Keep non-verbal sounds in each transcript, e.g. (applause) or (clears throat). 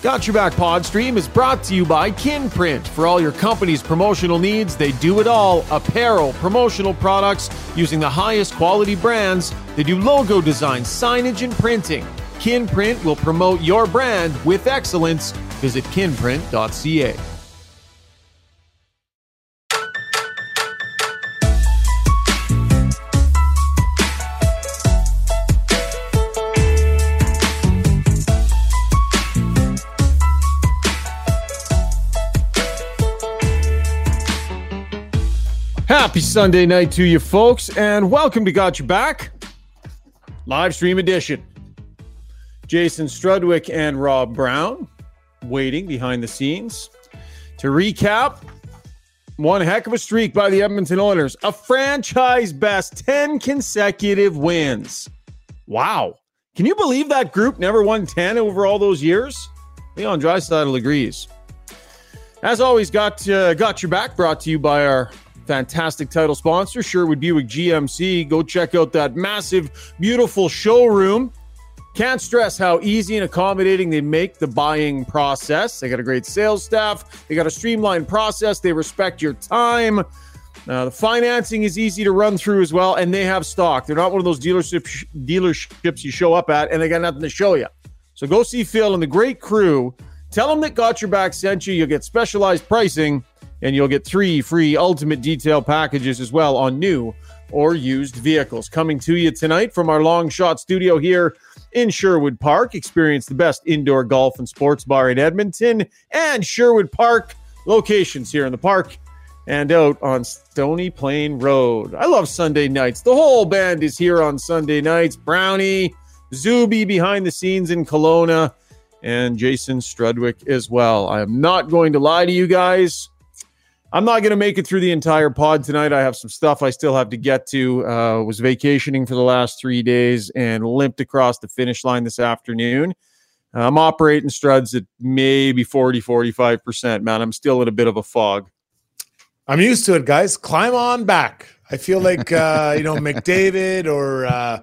Got Your Back Podstream is brought to you by Kinprint. For all your company's promotional needs, they do it all apparel, promotional products using the highest quality brands. They do logo design, signage, and printing. Kinprint will promote your brand with excellence. Visit kinprint.ca. Happy Sunday night to you folks, and welcome to Got Your Back live stream edition. Jason Strudwick and Rob Brown waiting behind the scenes to recap one heck of a streak by the Edmonton Oilers, a franchise best 10 consecutive wins. Wow. Can you believe that group never won 10 over all those years? Leon Draisaitl agrees. As always, got uh, got your back. Brought to you by our fantastic title sponsor, Sherwood Buick GMC. Go check out that massive, beautiful showroom. Can't stress how easy and accommodating they make the buying process. They got a great sales staff. They got a streamlined process. They respect your time. Uh, the financing is easy to run through as well, and they have stock. They're not one of those dealerships dealerships you show up at and they got nothing to show you. So go see Phil and the great crew. Tell them that Got Your Back sent you. You'll get specialized pricing and you'll get three free ultimate detail packages as well on new or used vehicles. Coming to you tonight from our long shot studio here in Sherwood Park. Experience the best indoor golf and sports bar in Edmonton and Sherwood Park locations here in the park and out on Stony Plain Road. I love Sunday nights. The whole band is here on Sunday nights. Brownie, Zuby behind the scenes in Kelowna, and Jason Strudwick as well. I am not going to lie to you guys. I'm not going to make it through the entire pod tonight. I have some stuff I still have to get to. Uh, was vacationing for the last three days and limped across the finish line this afternoon. I'm operating struds at maybe 40, 45%. Man, I'm still in a bit of a fog. I'm used to it, guys. Climb on back. I feel like, uh, (laughs) you know, McDavid or, uh,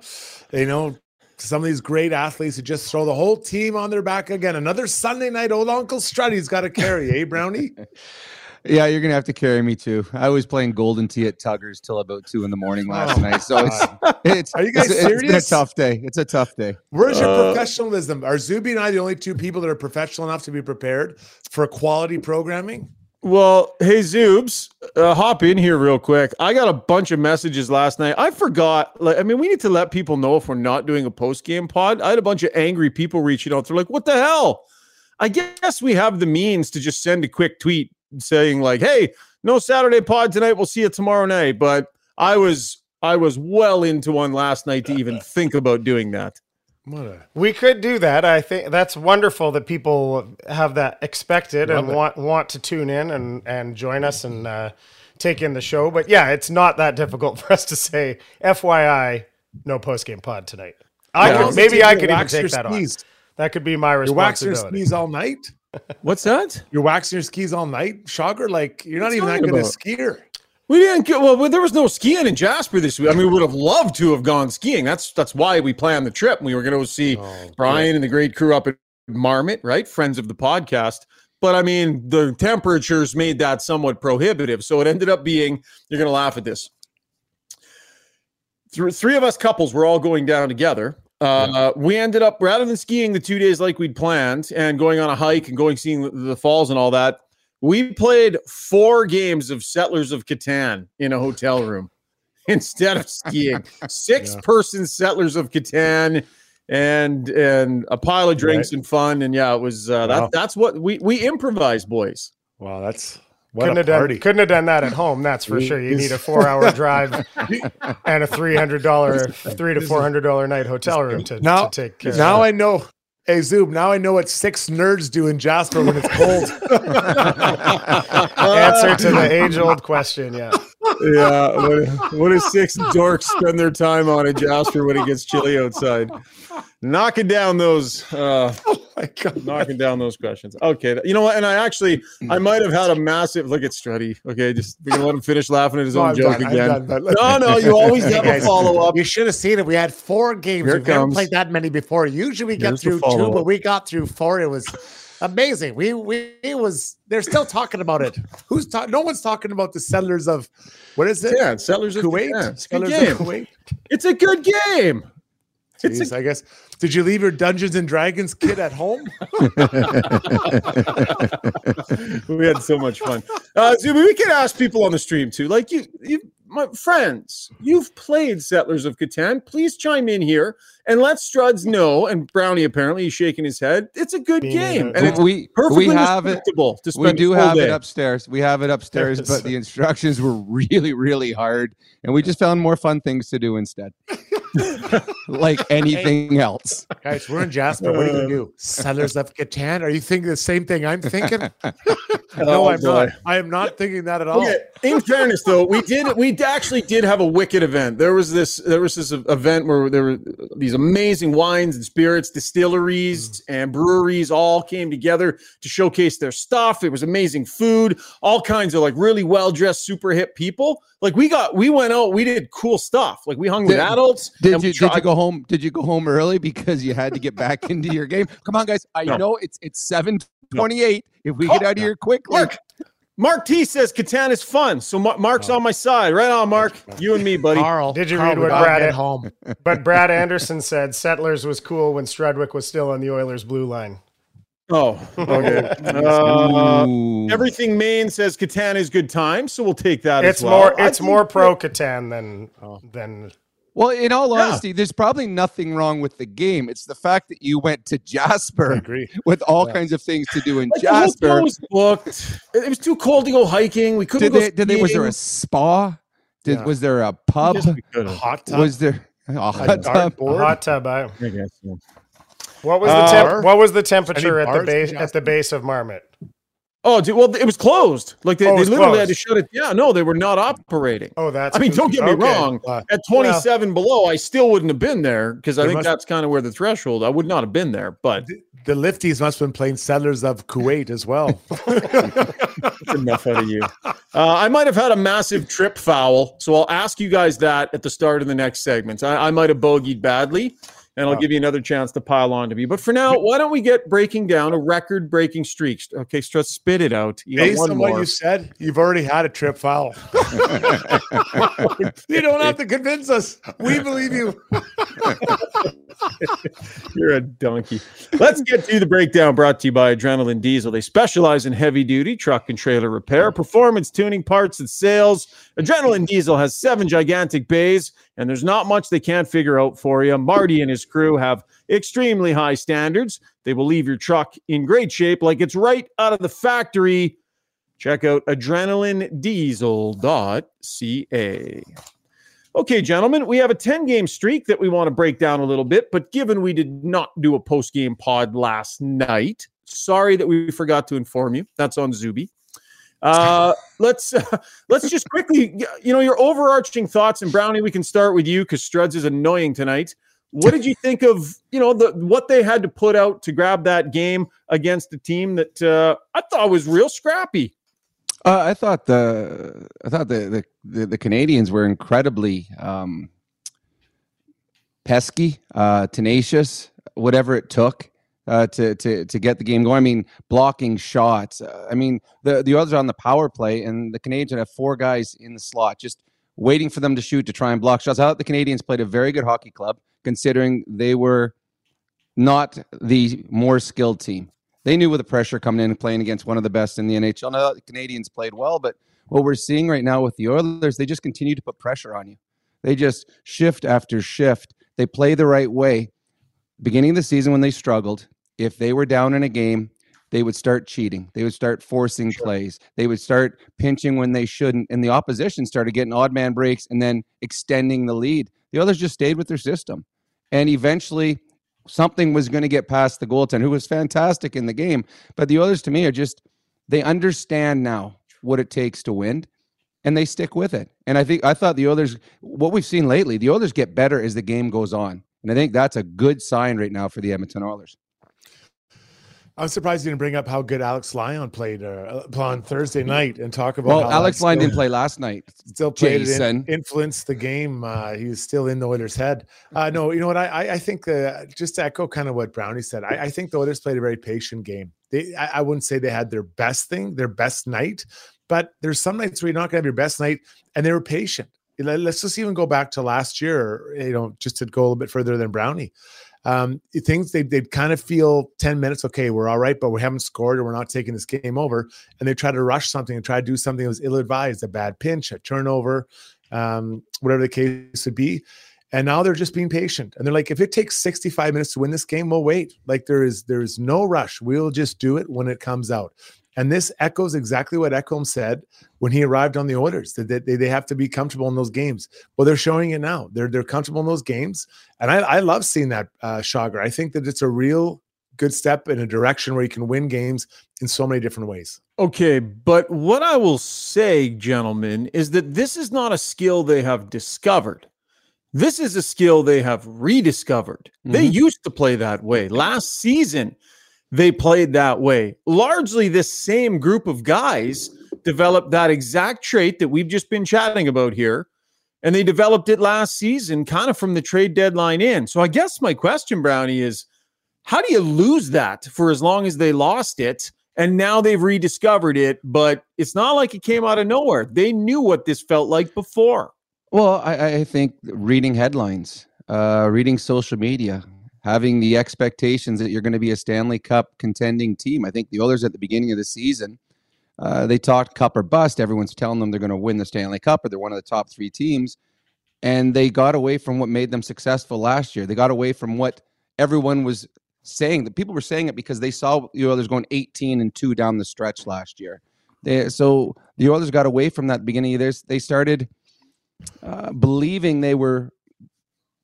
you know, some of these great athletes who just throw the whole team on their back again. Another Sunday night, old Uncle Struddy's got to carry, eh, Brownie? (laughs) Yeah, you're gonna have to carry me too. I was playing Golden Tee at Tuggers till about two in the morning last oh, night. So it's (laughs) it's are you guys it's, serious? It's a tough day. It's a tough day. Where's your uh, professionalism? Are Zuby and I the only two people that are professional enough to be prepared for quality programming? Well, hey Zoobs, uh, hop in here real quick. I got a bunch of messages last night. I forgot. Like, I mean, we need to let people know if we're not doing a post game pod. I had a bunch of angry people reaching out. They're like, "What the hell?" I guess we have the means to just send a quick tweet saying like, "Hey, no Saturday pod tonight. We'll see you tomorrow night." But I was I was well into one last night to even (laughs) think about doing that. we could do that. I think that's wonderful that people have that expected Love and it. want want to tune in and and join us and uh, take in the show. But yeah, it's not that difficult (laughs) for us to say, FYI, no post game pod tonight. I yeah. could, maybe I could even take that sneeze. on. That could be my responsibility. You're waxing your sneeze all night. What's that? You're waxing your skis all night, Shaugger. Like you're not even that good about? a skier. We didn't get well. There was no skiing in Jasper this week. I mean, we would have loved to have gone skiing. That's that's why we planned the trip. We were going to see oh, Brian and the great crew up at Marmot, right? Friends of the podcast. But I mean, the temperatures made that somewhat prohibitive. So it ended up being. You're going to laugh at this. Three of us couples were all going down together uh, yeah. we ended up rather than skiing the two days like we'd planned and going on a hike and going seeing the falls and all that. We played four games of Settlers of Catan in a hotel room (laughs) instead of skiing. (laughs) Six yeah. person Settlers of Catan and and a pile of drinks right. and fun and yeah, it was uh, wow. that that's what we we improvised, boys. Wow, that's what couldn't have done couldn't have done that at home. That's for sure. You need a four hour (laughs) drive and a three hundred dollar, three to four hundred dollar night hotel room to, now, to take care. Now I know. Hey Zoom, now I know what six nerds do in Jasper when it's cold. (laughs) Answer to the age old question, yeah. Yeah. What, what do six dorks spend their time on in Jasper when it gets chilly outside? knocking down those uh (laughs) my God. knocking down those questions okay you know what and i actually hmm. i might have had a massive look at struddy okay just we gonna let him finish laughing at his own I'm joke done, again done, no no you always have a follow-up you should have seen it we had four games Here we've never played that many before usually we get Here's through two but we got through four it was Amazing. We we it was they're still talking about it. Who's talking? No one's talking about the settlers of what is it? Yeah, Settlers of Kuwait. Catan. It's a Settlers of. Kuwait. It's a good game. It's Jeez, I guess. Did you leave your Dungeons and Dragons kit at home? (laughs) we had so much fun. Uh, Zuby, we can ask people on the stream too. Like you, you, my friends, you've played Settlers of Catan. Please chime in here and let Struds know. And Brownie apparently he's shaking his head. It's a good game, and it's we perfectly we have it. to spend We do full have it upstairs. We have it upstairs, Yes. but the instructions were (laughs) really, really hard, and we just found more fun things to do instead, (laughs) (laughs) like anything else. Guys, we're in Jasper. What are you gonna do? Settlers of Catan? Are you thinking the same thing I'm thinking? (laughs) no, Oh, I'm boy. not. I am not thinking that at all. Okay, in fairness, though, we did we actually did have a wicked event. There was this there was this event where there were these amazing wines and spirits, distilleries mm. and breweries all came together to showcase their stuff. It was amazing food, all kinds of like really well dressed, super hip people. Like we got we went out, we did cool stuff. Like we hung with adults. Did and we you did you go home? Did you go home early because you had to get back (laughs) into your game? Come on, guys. I No. know it's it's seven twenty eight. If we get out of here quickly, Mark, Mark T says Catan is fun. So Mar- Mark's oh. on my side. Right on, Mark. You and me, buddy. Carl, Did you Carl, read what Brad get had- home? (laughs) But Brad Anderson said Settlers was cool when Strudwick was still on the Oilers blue line. Oh, okay. Uh, Everything Maine says Catan is good time, so we'll take that. It's as well. more it's think more that- pro Catan than than Well, in all Yeah. honesty, there's probably nothing wrong with the game. It's the fact that you went to Jasper agree. with all Yeah. kinds of things to do in Like, Jasper. was booked. It was too cold to go hiking. We couldn't Did go. they, did they, was there a spa? Did Yeah. was there a pub? Yes, we could've. Hot tub. Was there a a hot tub? dartboard. hot tub. I, I guess so. What was the Uh, what was the temperature at the base at the base of Marmot? Oh, dude, well, it was closed. Like they, Oh, they was literally had to shut it. Yeah, no, they were not operating. Oh, that's I mean, don't get me okay. wrong. Uh, At 27 below, I still wouldn't have been there because I think must- that's kind of where the threshold. I would not have been there, but the lifties must have been playing Settlers of Kuwait as well. (laughs) Enough out of you. Uh, I might have had a massive trip foul, so I'll ask you guys that at the start of the next segment. I, I might have bogeyed badly, and I'll give you another chance to pile on to me. But for now, why don't we get breaking down a record-breaking streak? Okay, Strut, spit it out. You Based one on what you said, you've already had a trip foul. (laughs) you don't have to convince us. We believe you. (laughs) You're a donkey. Let's get to the breakdown brought to you by Adrenaline Diesel. They specialize in heavy duty truck and trailer repair, performance tuning, parts, and sales. Adrenaline (laughs) Diesel has seven gigantic bays, and there's not much they can't figure out for you. Marty and his crew have extremely high standards. They will leave your truck in great shape, like it's right out of the factory. Check out adrenalinediesel.ca. Okay, gentlemen, we have a 10 game streak that we want to break down a little bit, but given we did not do a post game pod last night, sorry that we forgot to inform you. That's on Zuby. Uh, (laughs) let's uh, let's just quickly, you know, your overarching thoughts and Brownie. We can start with you because Struds is annoying tonight. What did you think of you know the what they had to put out to grab that game against a team that uh, I thought was real scrappy? Uh, I thought the I thought the, the the Canadiens were incredibly um, pesky, uh, tenacious, whatever it took uh, to to to get the game going. I mean, blocking shots. Uh, I mean, the the Oilers are on the power play, and the Canadiens have four guys in the slot, just waiting for them to shoot to try and block shots. I thought the Canadiens played a very good hockey club, considering they were not the more skilled team they knew with the pressure coming in and playing against one of the best in the NHL. Now, the Canadiens played well, but what we're seeing right now with the Oilers, they just continue to put pressure on you. They just shift after shift. They play the right way. Beginning of the season, when they struggled, if they were down in a game, they would start cheating. They would start forcing plays. They would start pinching when they shouldn't. And the opposition started getting odd man breaks and then extending the lead. The Oilers just stayed with their system. And eventually, something was going to get past the goaltender, who was fantastic in the game. But the Oilers, to me, are just they understand now what it takes to win, and they stick with it. And I think I thought the Oilers, what we've seen lately, the Oilers get better as the game goes on, and I think that's a good sign right now for the Edmonton Oilers. I'm surprised you didn't bring up how good Alex Lyon played uh, on Thursday night and talk about Well, how Alex Lyon didn't play last night. still played it Jason. in, influenced the game. Uh, he was still in the Oilers' head. Uh, no, you know what? I I, I think uh, just to echo kind of what Brownie said. I, I think the Oilers played a very patient game. They, I, I wouldn't say they had their best thing, their best night, but there's some nights where you're not going to have your best night, and they were patient. Let's just even go back to last year, you know, just to go a little bit further than Brownie. Um, things they they kind of feel 10 minutes, okay, we're all right, but we haven't scored or we're not taking this game over. And they try to rush something and try to do something that was ill advised, a bad pinch, a turnover, um, whatever the case would be. And now they're just being patient. And they're like, if it takes 65 minutes to win this game, we'll wait. Like there is there is no rush. We'll just do it when it comes out. And this echoes exactly what Ekholm said when he arrived on the Oilers that they, they have to be comfortable in those games. Well, they're showing it now. They're they're comfortable in those games, and I, I love seeing that, uh, Shaugger. I think that it's a real good step in a direction where you can win games in so many different ways. Okay, but what I will say, gentlemen, is that this is not a skill they have discovered. This is a skill they have rediscovered. Mm-hmm. They used to play that way. Last season, they played that way. Largely, this same group of guys developed that exact trait that we've just been chatting about here. And they developed it last season, kind of from the trade deadline in. So I guess my question, Brownie, is how do you lose that for as long as they lost it? And now they've rediscovered it, but it's not like it came out of nowhere. They knew what this felt like before. Well, I, I think reading headlines, uh, reading social media, having the expectations that you're going to be a Stanley Cup contending team. I think the Oilers at the beginning of the season, uh, they talked cup or bust. Everyone's telling them they're going to win the Stanley Cup or they're one of the top three teams. And they got away from what made them successful last year. They got away from what everyone was saying. That people were saying it because they saw the Oilers going 18 and two down the stretch last year. They, so the Oilers got away from that beginning of. They started uh, believing they were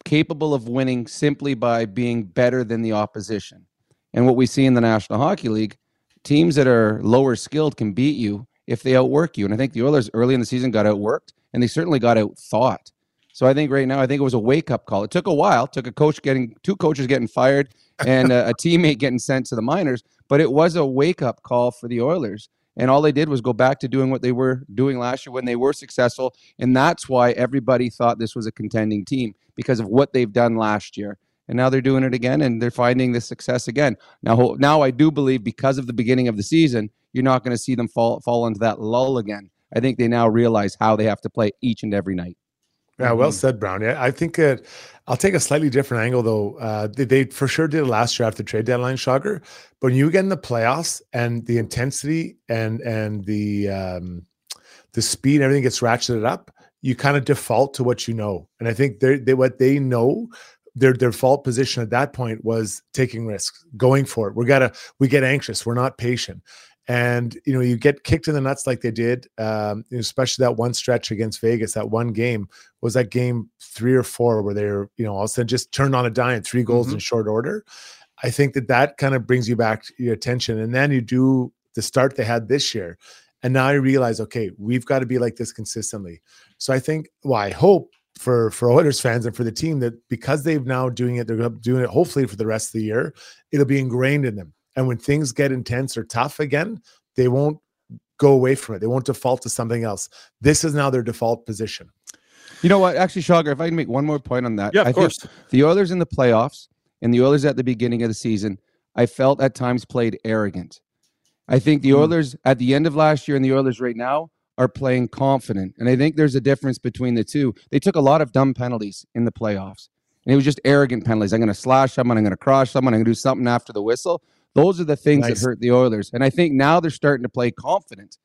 capable of winning simply by being better than the opposition. And what we see in the National Hockey League, teams that are lower skilled can beat you if they outwork you. And I think the Oilers early in the season got outworked, and they certainly got outthought. So I think right now, I think it was a wake up call. It took a while, took a coach getting two coaches getting fired and uh, a, a (laughs) teammate getting sent to the minors, but it was a wake up call for the Oilers. And all they did was go back to doing what they were doing last year when they were successful. And that's why everybody thought this was a contending team because of what they've done last year. And now they're doing it again and they're finding the success again. Now, now I do believe because of the beginning of the season, you're not going to see them fall, fall into that lull again. I think they now realize how they have to play each and every night. Yeah, well mm-hmm. said, Brown. Yeah, I think it, I'll take a slightly different angle though. Uh, they, they, for sure did it last year after trade deadline, Shocker. But when you get in the playoffs and the intensity and and the um, the speed, everything gets ratcheted up. You kind of default to what you know, and I think they they what they know their their default position at that point was taking risks, going for it. We gotta we get anxious. We're not patient and you know you get kicked in the nuts like they did um, especially that one stretch against vegas that one game was that game three or four where they're you know all of a sudden just turned on a dime three goals mm-hmm. in short order i think that that kind of brings you back to your attention and then you do the start they had this year and now you realize okay we've got to be like this consistently so i think well i hope for for Oilers fans and for the team that because they've now doing it, they're doing it hopefully for the rest of the year. It'll be ingrained in them. And when things get intense or tough again, they won't go away from it. They won't default to something else. This is now their default position. You know what? Actually, Shaugger, if I can make one more point on that. Yeah, of I course. the Oilers in the playoffs and the Oilers at the beginning of the season, I felt at times played arrogant. I think the mm. Oilers at the end of last year and the Oilers right now are playing confident. And I think there's a difference between the two. They took a lot of dumb penalties in the playoffs. And it was just arrogant penalties. I'm going to slash someone. I'm going to crush someone. I'm going to do something after the whistle. Those are the things nice. that hurt the Oilers. And I think now they're starting to play confident.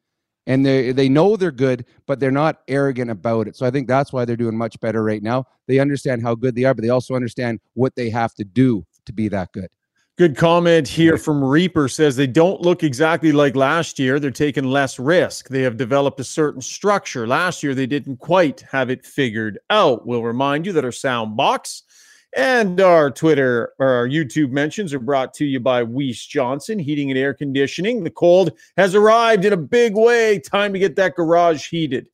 And they they know they're good, but they're not arrogant about it. So I think that's why they're doing much better right now. They understand how good they are, but they also understand what they have to do to be that good. Good comment here from Reaper says they don't look exactly like last year. They're taking less risk. They have developed a certain structure. Last year, they didn't quite have it figured out. We'll remind you that our sound box and our Twitter or our YouTube mentions are brought to you by Weiss Johnson Heating and Air Conditioning. The cold has arrived in a big way. Time to get that garage heated.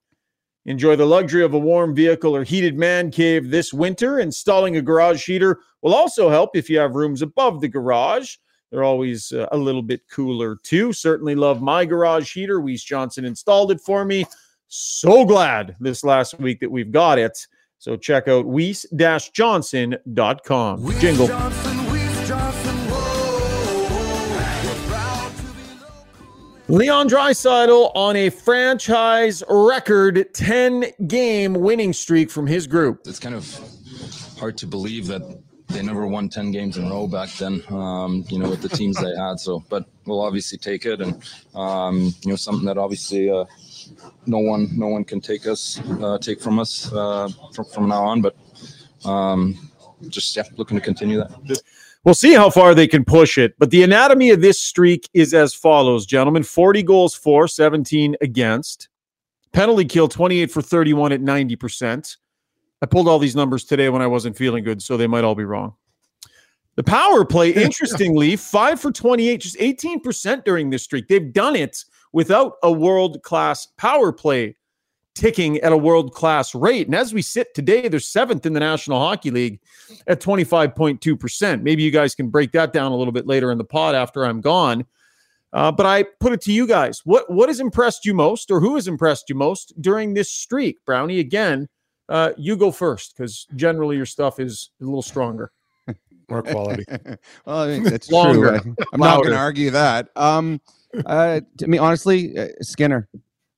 Enjoy the luxury of a warm vehicle or heated man cave this winter. Installing a garage heater will also help if you have rooms above the garage. They're always uh, a little bit cooler too. Certainly love my garage heater. Weiss Johnson installed it for me. So glad this last week that we've got it. So check out weiss-johnson.com. Jingle. Johnson, Leon Draisaitl on a franchise record 10 game winning streak from his group. It's kind of hard to believe that they never won 10 games in a row back then, um, you know, with the teams they had. So, but we'll obviously take it. And, um, you know, something that obviously uh, no one no one can take us, uh, take from us uh, from, from now on. But um, just, yeah, looking to continue that. We'll see how far they can push it. But the anatomy of this streak is as follows, gentlemen 40 goals for, 17 against. Penalty kill 28 for 31 at 90%. I pulled all these numbers today when I wasn't feeling good, so they might all be wrong. The power play, (laughs) interestingly, 5 for 28, just 18% during this streak. They've done it without a world class power play ticking at a world class rate. And as we sit today, they're seventh in the National Hockey League at 25.2%. Maybe you guys can break that down a little bit later in the pod after I'm gone. Uh, but I put it to you guys. What what has impressed you most, or who has impressed you most during this streak? Brownie, again, uh, you go first because generally your stuff is a little stronger. (laughs) More quality. (laughs) well, I think that's (laughs) true. I, am not going to argue that. Um, uh, to me, honestly, uh, Skinner.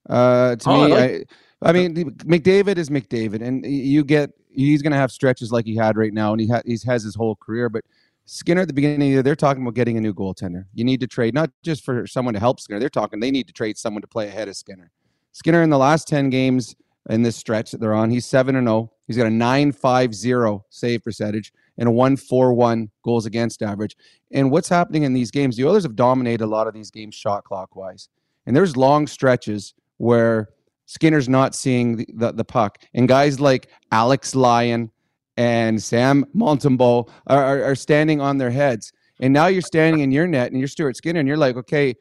Uh, to oh, me, I, like- I mean, McDavid is McDavid, and you get he's going to have stretches like he had right now, and he ha- he has his whole career. But Skinner at the beginning, they're talking about getting a new goaltender. You need to trade not just for someone to help Skinner. They're talking they need to trade someone to play ahead of Skinner. Skinner in the last ten games in this stretch that they're on, he's seven and zero. Oh. He's got a nine five zero save percentage and a one four one goals against average. And what's happening in these games? The Oilers have dominated a lot of these games shot clock wise, and there's long stretches where Skinner's not seeing the, the, the puck. And guys like Alex Lyon and Sam Montembeault are, are, are, standing on their heads. And now you're standing in your net and you're Stuart Skinner and you're like, okay,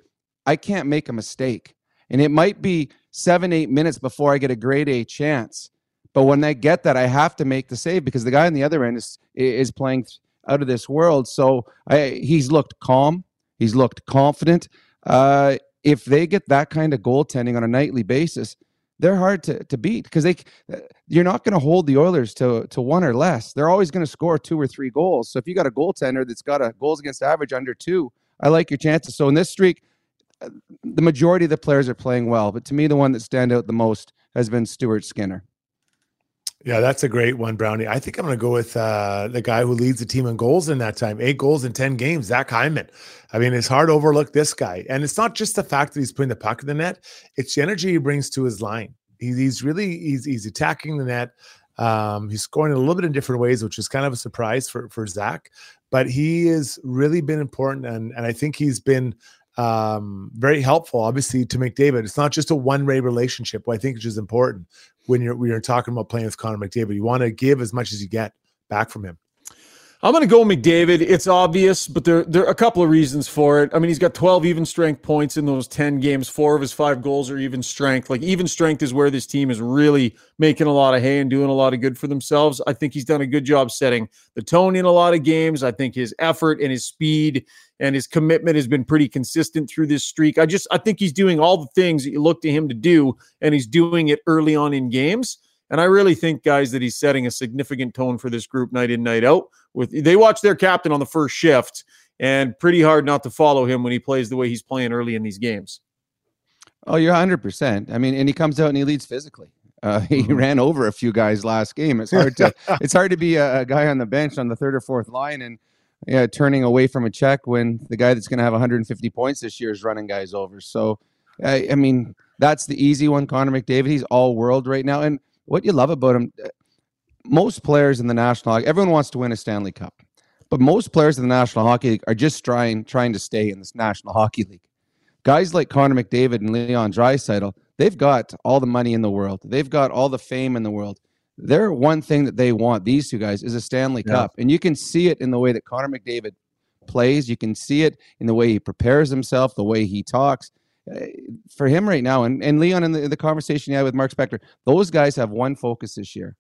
I can't make a mistake. And it might be seven, eight minutes before I get a grade A chance. But when I get that, I have to make the save because the guy on the other end is is playing out of this world. So I, he's looked calm. He's looked confident. Uh, if they get that kind of goaltending on a nightly basis, they're hard to, to beat because they uh, you're not going to hold the Oilers to to one or less. They're always going to score two or three goals. So if you got a goaltender that's got a goals against average under two, I like your chances. So in this streak, uh, the majority of the players are playing well, but to me, the one that stand out the most has been Stuart Skinner. Yeah, that's a great one, Brownie. I think I'm going to go with uh, the guy who leads the team in goals in that time. Eight goals in 10 games, Zach Hyman. I mean, it's hard to overlook this guy. And it's not just the fact that he's putting the puck in the net, it's the energy he brings to his line. He, he's really, he's, he's attacking the net. Um, he's scoring a little bit in different ways, which is kind of a surprise for, for Zach. But he has really been important. And, and I think he's been um, very helpful, obviously, to McDavid. It's not just a one-way relationship. What I think is just important when you're when you're talking about playing with Connor McDavid. You want to give as much as you get back from him. I'm going to go McDavid. It's obvious, but there, there are a couple of reasons for it. I mean, he's got 12 even strength points in those 10 games. Four of his five goals are even strength. Like, even strength is where this team is really making a lot of hay and doing a lot of good for themselves. I think he's done a good job setting the tone in a lot of games. I think his effort and his speed and his commitment has been pretty consistent through this streak. I just, I think he's doing all the things that you look to him to do, and he's doing it early on in games. And I really think, guys, that he's setting a significant tone for this group night in, night out. With they watch their captain on the first shift, and pretty hard not to follow him when he plays the way he's playing early in these games. Oh, you're 100. percent I mean, and he comes out and he leads physically. Uh, (laughs) he mm-hmm. ran over a few guys last game. It's hard to (laughs) it's hard to be a, a, guy on the bench on the third or fourth line and yeah, turning away from a check when the guy that's going to have 150 points this year is running guys over. So, I, I mean, that's the easy one. Connor McDavid, he's all world right now, and what you love about him, uh, most players in the National Hockey, everyone wants to win a Stanley Cup, but most players in the National Hockey League are just trying trying to stay in this National Hockey League. Guys like Connor McDavid and Leon Draisaitl, they've got all the money in the world. They've got all the fame in the world. Their one thing that they want, these two guys, is a Stanley yeah. Cup. And you can see it in the way that Connor McDavid plays. You can see it in the way he prepares himself, the way he talks. Uh, for him right now, and, and Leon in the, the conversation he had with Mark Spector, those guys have one focus this year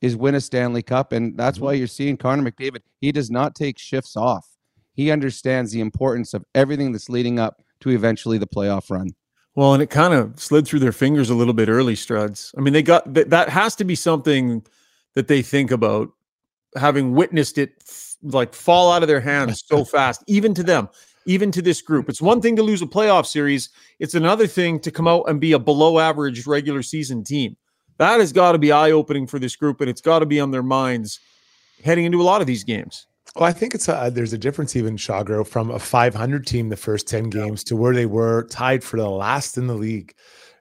is win a Stanley Cup. And that's mm-hmm. why you're seeing Connor McDavid. He does not take shifts off. He understands the importance of everything that's leading up to eventually the playoff run. Well, and it kind of slid through their fingers a little bit early, Struds. I mean, they got that, that has to be something that they think about having witnessed it f- like fall out of their hands so (laughs) fast, even to them even to this group. It's one thing to lose a playoff series, it's another thing to come out and be a below average regular season team. That has got to be eye opening for this group, and it's got to be on their minds heading into a lot of these games. Well, I think it's a, there's a difference even Shagro from a 500 team the first 10 games to where they were tied for the last in the league.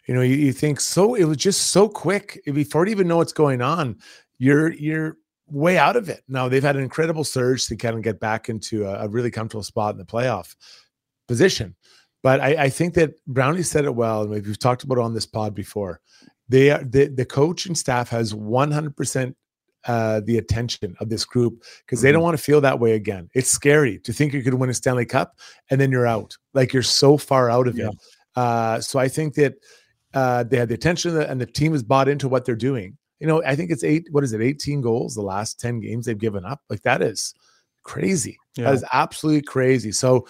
You know, you, you think so it was just so quick before you even know what's going on. You're you're way out of it. Now they've had an incredible surge to kind of get back into a, a really comfortable spot in the playoff position. But I, I, think that Brownie said it well, and we've talked about it on this pod before. They are the, the coach and staff has 100% uh, the attention of this group because they don't mm-hmm. want to feel that way again. It's scary to think you could win a Stanley Cup and then you're out. Like you're so far out of yeah. it. Uh, so I think that uh, they had the attention and the team is bought into what they're doing. You know, I think it's eight. What is it? 18 goals the last 10 games they've given up. Like that is crazy. Yeah. That is absolutely crazy. So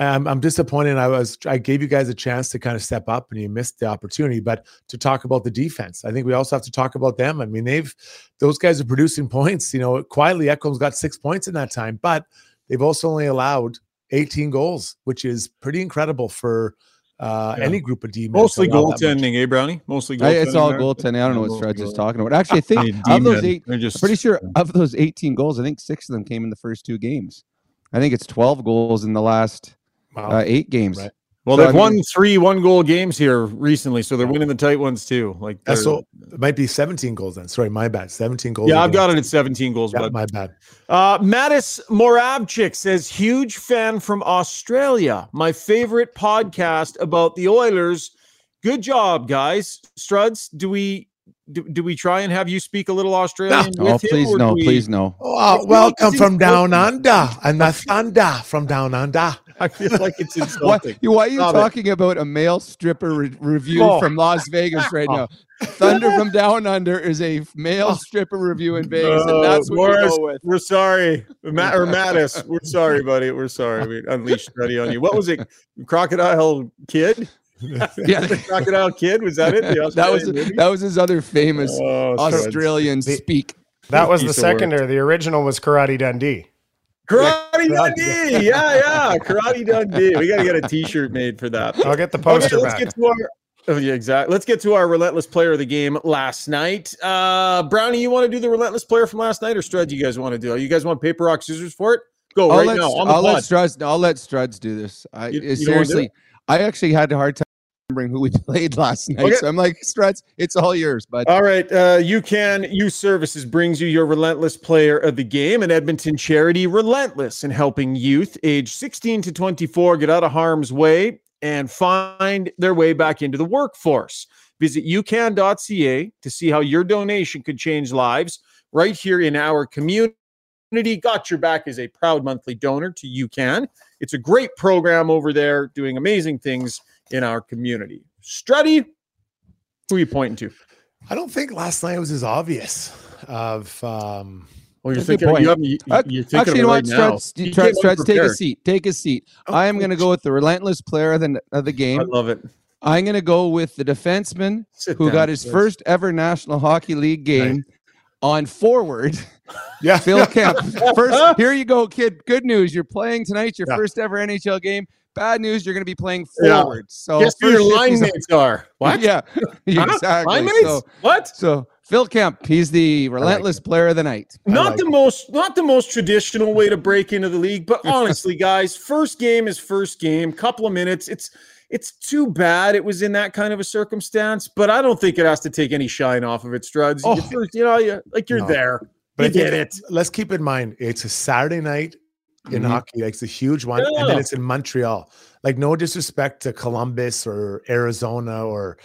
I'm, I'm disappointed. I was I gave you guys a chance to kind of step up, and you missed the opportunity. But to talk about the defense, I think we also have to talk about them. I mean, they've those guys are producing points. You know, quietly Ekholm's got six points in that time, but they've also only allowed 18 goals, which is pretty incredible for uh, yeah. any group of D Mostly goaltending, eh, Brownie? Mostly goaltending. It's all goaltending. I don't know what Stretch is talking about. Actually, I (laughs) think of those eight, just, I'm pretty sure of those 18 goals, I think six of them came in the first two games. I think it's 12 goals in the last wow. uh, eight games. Right. Well, so, they've I mean, won three one goal games here recently, so they're winning the tight ones too. Like so, it might be 17 goals then. Sorry, my bad. 17 goals. Yeah, I've got it at 17 goals. Yeah, my bad. Uh, Mattis Morabchik says, huge fan from Australia. My favorite podcast about the Oilers. Good job, guys. Struds, do we do, do we try and have you speak a little Australian? No. oh, please no, we... please no. Oh, welcome from down under, and the thunder from down under. I feel like it's (laughs) insulting. why, why are you Stop talking it. about a male stripper re- review oh. from Las Vegas right (laughs) now? Thunder from Down Under is a male oh. (laughs) stripper review in Vegas, and that's what Morris, we go with. We're sorry, Matt or Mattis. We're sorry, buddy. We're sorry. We unleashed Ready on you. What was it? Crocodile Kid? yeah, the Crocodile Kid was that it? that was movie? that was his other famous oh, Australian the, speak. That was the secondary. The original was Karate Dundee. Karate Dundee, yeah, yeah, Karate Dundee. We got to get a T-shirt made for that. I'll get the poster okay, let's back. Get to our, oh, yeah, exactly. Let's get to our relentless player of the game last night. Uh, Brownie, you want to do the relentless player from last night, or Strud? You guys want to do? You guys want paper rock scissors for it? Go I'll right let, now. I'll let Struds. I'll let Struds do this. I you, you seriously. I actually had a hard time remembering who we (laughs) played last night. Okay. So I'm like, Struds, it's all yours, bud. All right. Uh, you can use services brings you your relentless player of the game and Edmonton charity relentless in helping youth age 16 to 24 get out of harm's way and find their way back into the workforce. Visit ucan.ca to see how your donation could change lives right here in our community. Got Your Back is a proud monthly donor to UCAN. It's a great program over there doing amazing things in our community. Struddy, who are you pointing to? I don't think last night was as obvious of um well, you're thinking, you have, you, you're thinking Actually, you know what? Right Struds, take a seat. Take a seat. Oh, I am going to go with the relentless player of the, of the game. I love it. I'm going to go with the defenseman Sit who down, got his please. first ever National Hockey League game right. on forward. (laughs) Yeah. Phil Kemp. (laughs) First, here you go, kid. Good news. You're playing tonight, your yeah. first ever NHL game. Bad news, you're going to be playing forward. Yeah. So guess who (laughs) your line mates are? What? (laughs) Yeah, (laughs) exactly. Line mates? So, what? So Phil Kemp, he's the relentless like player of the night. Not like the it. most, not the most traditional way to break into the league, but honestly, guys, first game is first game. Couple of minutes. It's it's too bad it was in that kind of a circumstance, but I don't think it has to take any shine off of it, Struds. Oh. You, you know, you, like you're no. there. But you get it. Let's keep in mind it's a Saturday night in mm-hmm. hockey. Like it's a huge one, yeah. and then it's in Montreal. Like no disrespect to Columbus or Arizona or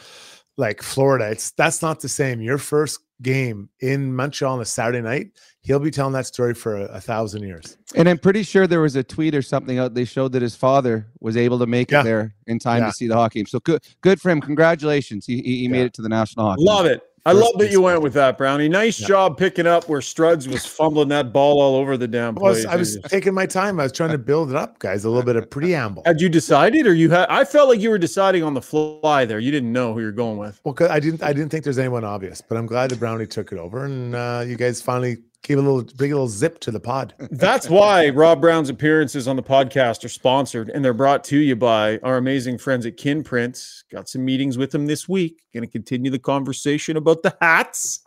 like Florida. It's that's not the same. Your first game in Montreal on a Saturday night, he'll be telling that story for a, a, thousand years. And I'm pretty sure there was a tweet or something out. They showed that his father was able to make yeah. it there in time yeah. to see the hockey game. So good, good for him. Congratulations. He, he, he made it to the national hockey. Love it. I love that you went with that, Brownie. Nice yeah. job picking up where Struds was fumbling that ball all over the damn place. I was, I was taking my time. I was trying to build it up, guys. A little bit of preamble. Had you decided, or you had? I felt like you were deciding on the fly there. You didn't know who you're going with. Well, I didn't. I didn't think there's anyone obvious, but I'm glad that Brownie took it over, and uh, you guys finally Give a little, bring a little zip to the pod. That's why Rob Brown's appearances on the podcast are sponsored, and they're brought to you by our amazing friends at Kinprint. Got some meetings with them this week. To continue the conversation about the hats,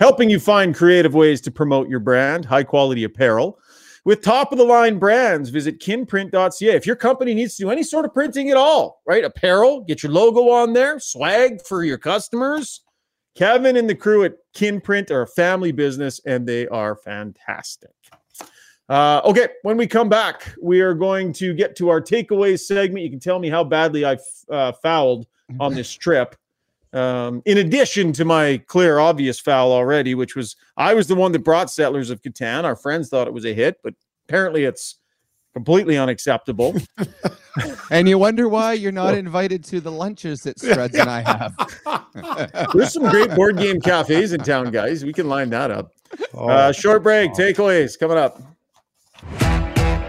helping you find creative ways to promote your brand, high quality apparel. With top of the line brands, visit kinprint.ca. If your company needs to do any sort of printing at all, right? Apparel, get your logo on there, swag for your customers Kevin and the crew at Kinprint are a family business and they are fantastic. Uh, okay, when we come back, we are going to get to our takeaways segment. You can tell me how badly I uh, fouled on this (laughs) trip. Um, in addition to my clear, obvious foul already, which was I was the one that brought Settlers of Catan. Our friends thought it was a hit, but apparently it's completely unacceptable. (laughs) and you wonder why you're not invited to the lunches that Struds and I have. (laughs) There's some great board game cafes in town, guys. We can line that up. Oh, uh, short break, oh. takeaways coming up.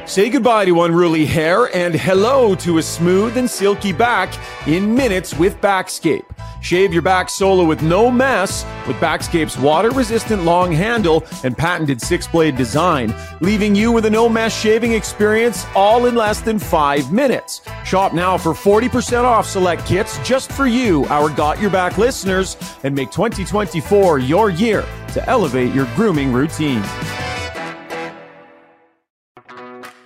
Say goodbye to unruly hair and hello to a smooth and silky back in minutes with Backscape. Shave your back solo with no mess with Backscape's water resistant long handle and patented six blade design, leaving you with a no mess shaving experience all in less than five minutes. Shop now for 40% off select kits just for you, our Got Your Back listeners, and make 2024 your year to elevate your grooming routine.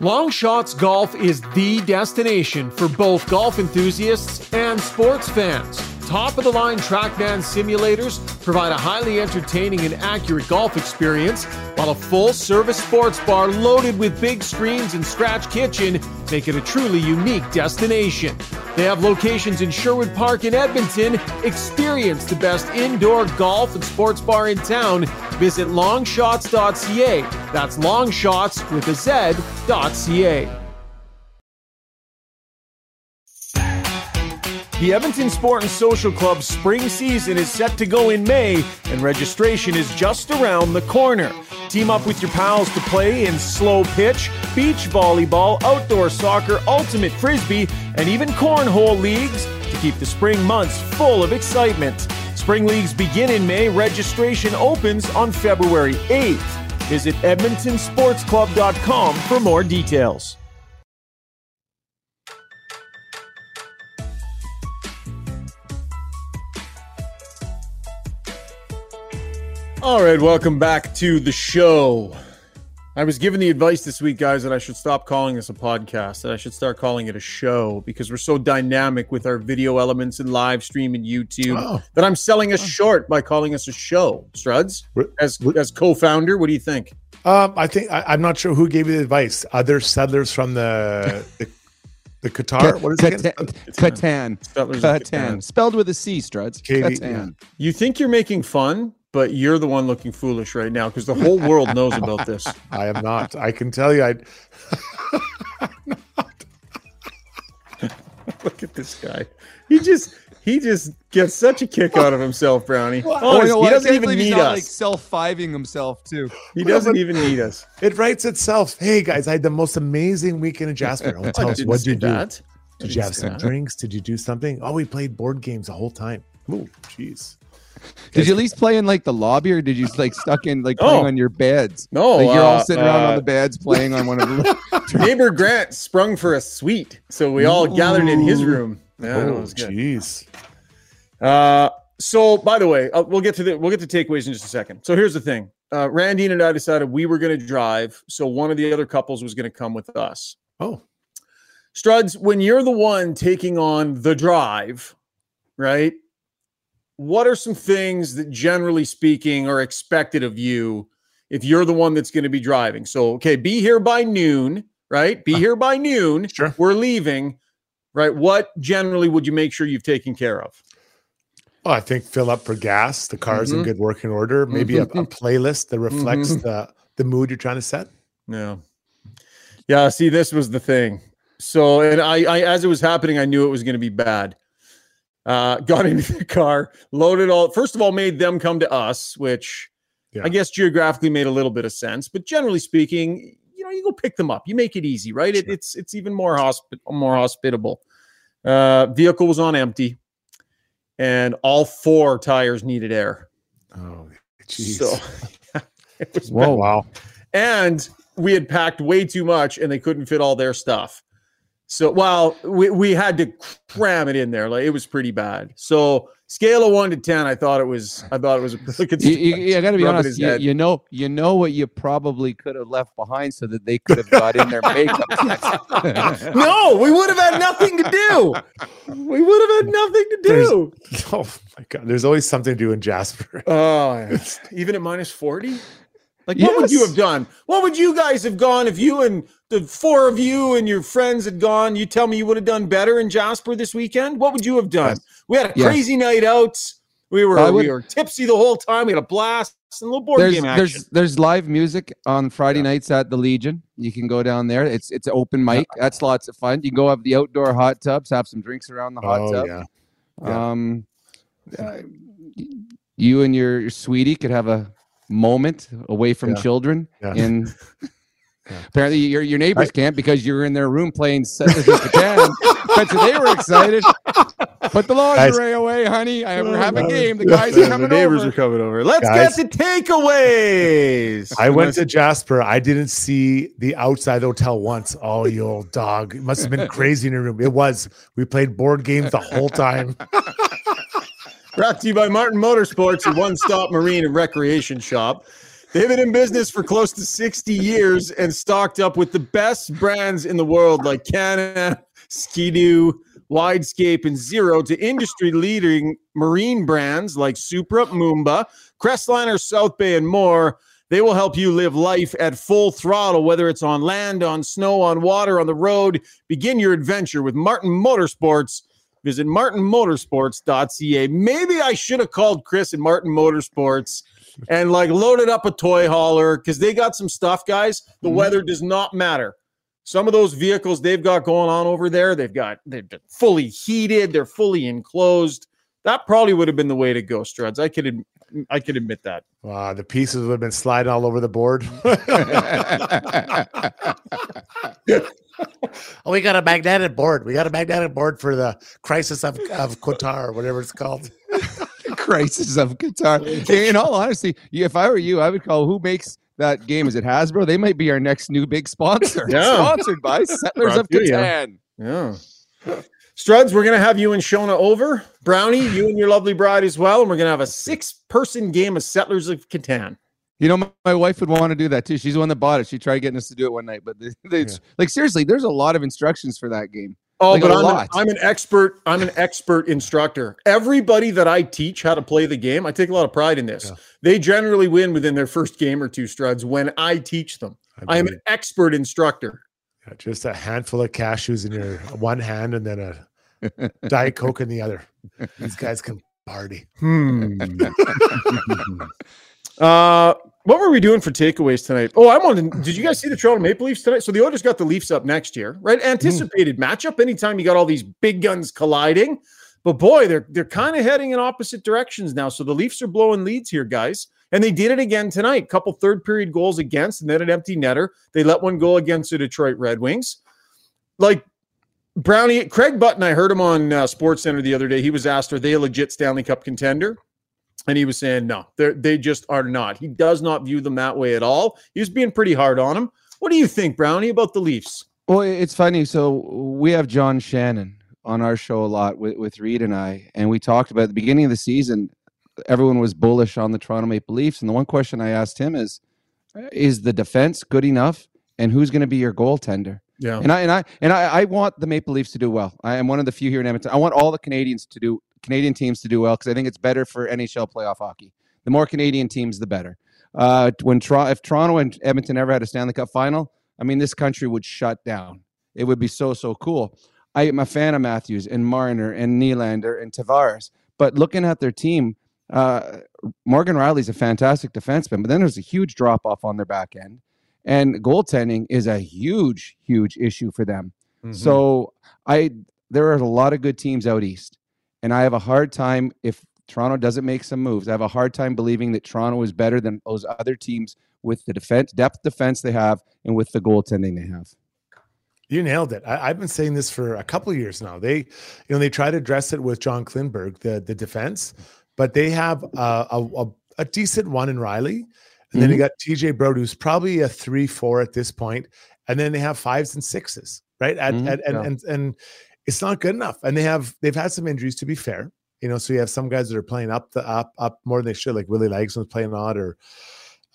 Long Shots Golf is the destination for both golf enthusiasts and sports fans. Top of the line Trackman simulators provide a highly entertaining and accurate golf experience, while a full service sports bar loaded with big screens and scratch kitchen make it a truly unique destination. They have locations in Sherwood Park and Edmonton. Experience the best indoor golf and sports bar in town. Visit longshots.ca. That's longshots with a Z.ca. The Edmonton Sport and Social Club spring season is set to go in May, and registration is just around the corner. Team up with your pals to play in slow pitch, beach volleyball, outdoor soccer, ultimate frisbee, and even cornhole leagues to keep the spring months full of excitement. Spring leagues begin in May. Registration opens on February 8th. Visit EdmontonSportsClub.com for more details. All right, welcome back to the show. I was given the advice this week, guys, that I should stop calling this a podcast, that I should start calling it a show because we're so dynamic with our video elements and live stream and YouTube oh. that I'm selling us short by calling us a show. Struds, as as co-founder, what do you think? Um, I think I, am not sure who gave you the advice. Other settlers from the (laughs) the, the Qatar. What is Catan. it? Catan. Catan. Catan. Spelled with a C, Struds. Catan. You think you're making fun? But you're the one looking foolish right now because the whole world knows about this. (laughs) I am not. I can tell you, I. (laughs) Look at this guy. He just he just gets such a kick out of himself, Brownie. Oh, he doesn't even need us. Like self fiving himself too. He doesn't even need us. It writes itself. Hey guys, I had the most amazing weekend in Jasper. (laughs) Oh, tell us what did you do? That. Did you have some that. drinks? Did you do something? Oh, we played board games the whole time. Oh, jeez. Did you at least play in like the lobby, or did you like stuck in like playing oh. on your beds? No, like you're uh, all sitting around uh, on the beds playing on one of the. (laughs) neighbor Grant sprung for a suite, so we all Ooh. gathered in his room. Yeah, oh, jeez. Uh, so by the way, uh, we'll get to the we'll get to takeaways in just a second. So here's the thing: uh, Randy and I decided we were going to drive, so one of the other couples was going to come with us. Oh, Struds, when you're the one taking on the drive, right? What are some things that generally speaking are expected of you if you're the one that's going to be driving? So, okay, be here by noon, right? Be uh, here by noon. Sure. We're leaving, right? What generally would you make sure you've taken care of? Well, I think fill up for gas. The car's mm-hmm. in good working order. Maybe mm-hmm. a, a, playlist that reflects mm-hmm. the the mood you're trying to set. Yeah, yeah. See, this was the thing. So, and I, I as it was happening, I knew it was going to be bad uh, (laughs) got into the car, loaded all. First of all, made them come to us, which yeah. I guess geographically made a little bit of sense. But generally speaking, you know, you go pick them up. You make it easy, right? Sure. It, it's it's even more hospi- more hospitable. Uh, vehicle was on empty, and all four tires needed air. Oh, jeez. (laughs) So, Whoa. Wow. and we had packed way too much and they couldn't fit all their stuff so well we, we had to cram it in there like it was pretty bad so scale of one to ten i thought it was i thought it was a (laughs) look at You, you, you got to be honest. You, you know, you know what you probably could have left behind so that they could have got in their makeup. (laughs) (laughs) no we would have had nothing to do we would have had nothing to do Oh my god. There's always something to do in Jasper. oh even at minus 40 like what would you have done what would you guys have gone if you and the four of you and your friends had gone you tell me you would have done better in jasper this weekend what would you have done Yes. we had a Yes. crazy night out we were would- we were tipsy the whole time we had a blast and a little board there's game action there's there's live music on Friday nights at the Legion. You can go down there. It's it's open mic. That's lots of fun. You can go have the outdoor hot tubs, have some drinks around the hot Oh tub. yeah. Yeah. Um, uh, you and your, your sweetie could have a moment away from Yeah. children. Yeah. (laughs) Yeah. apparently, your your neighbors can't because you're in their room playing Settlers of Catan. You they were excited. Put the lingerie away, honey. I we're having a game. The guys are coming the neighbors over. are coming over let's Guys. get to takeaways I went to Jasper. I didn't see the outside hotel once. Oh, you old dog. It must have been (laughs) crazy in your room. It was. We played board games the whole time. Brought to you by Martin Motorsports, your one stop marine and recreation shop. They've been in business for close to 60 years and stocked up with the best brands in the world like Can-Am, Ski-Doo, Widescape, and Zero to industry leading marine brands like Supra, Moomba, Crestliner, South Bay, and more. They will help you live life at full throttle, whether it's on land, on snow, on water, on the road. Begin your adventure with Martin Motorsports. Visit martinmotorsports.ca. Maybe I should have called Chris and Martin Motorsports and like loaded up a toy hauler because they got some stuff, guys. The Mhm. weather does not matter. Some of those vehicles they've got going on over there, they've got they've been fully heated, they're fully enclosed. That probably would have been the way to go, Struds. I could ad- I could admit that. Wow, the pieces would have been sliding all over the board. (laughs) oh, we got a magnetic board. We got a magnetic board for the crisis of, of Qatar, whatever it's called. Crisis of guitar. (laughs) In all honesty, if I were you, I would call who makes that game. Is it Hasbro? They might be our next new big sponsor. Yeah. Sponsored by (laughs) Settlers of to. Catan. Yeah. Struds, we're gonna have you and Shona over. Brownie, you and your lovely bride as well. And we're gonna have a six-person game of Settlers of Catan. You know, my, my wife would want to do that too. She's the one that bought it. She tried getting us to do it one night, but the, the- it's, like seriously, there's a lot of instructions for that game. Oh, Like but a I'm an, I'm an expert. I'm an expert instructor. Everybody that I teach how to play the game, I take a lot of pride in this. Yeah. They generally win within their first game or two, Struds, when I teach them. I am an expert instructor. Yeah, just a handful of cashews in your one hand and then a Diet Coke in the other. These guys can party. Hmm. (laughs) uh, what were we doing for takeaways tonight? Oh, I'm on. The, Did you guys see the Toronto Maple Leafs tonight? So the Oilers got the Leafs up next year, right? Anticipated matchup. Anytime you got all these big guns colliding, but boy, they're they're kind of heading in opposite directions now. So the Leafs are blowing leads here, guys, and they did it again tonight. Couple third period goals against, and then an empty netter. They let one go against the Detroit Red Wings. Like Brownie, Craig Button, I heard him on uh, Sports Center the other day. He was asked, "Are they a legit Stanley Cup contender?" And he was saying, "No, they they just are not." He does not view them that way at all. He was being pretty hard on them. What do you think, Brownie, about the Leafs? Well, it's funny. So we have John Shannon on our show a lot with, with Reed and I, and we talked about the beginning of the season, everyone was bullish on the Toronto Maple Leafs. And the one question I asked him is, is the defense good enough? And who's going to be your goaltender? Yeah, And I and I and I, I want the Maple Leafs to do well. I am one of the few here in Edmonton. I want all the Canadians to do Canadian teams to do well because I think it's better for NHL playoff hockey. The more Canadian teams, the better. Uh, when if Toronto and Edmonton ever had a Stanley Cup final, I mean, this country would shut down. It would be so so cool. I am a fan of Matthews and Marner and Nylander and Tavares, but looking at their team, uh, Morgan Rielly's a fantastic defenseman, but then there's a huge drop off on their back end, and goaltending is a huge huge issue for them. Mm-hmm. So I there are a lot of good teams out east, and I have a hard time if Toronto doesn't make some moves. I have a hard time believing that Toronto is better than those other teams with the defense depth defense they have and with the goaltending they have. You nailed it. I, I've been saying this for a couple of years now. They, you know, they try to address it with John Klingberg, the the defense, but they have a, a, a, decent one in Rielly. And then you got TJ Brodie, who's probably a three, four at this. And then they have fives and sixes, right? At, Mhm, at, and, yeah. and and it's not good enough. And they have they've had some injuries to be fair. You know, so you have some guys that are playing up the up up more than they should, like Willie Lagesson's playing odd or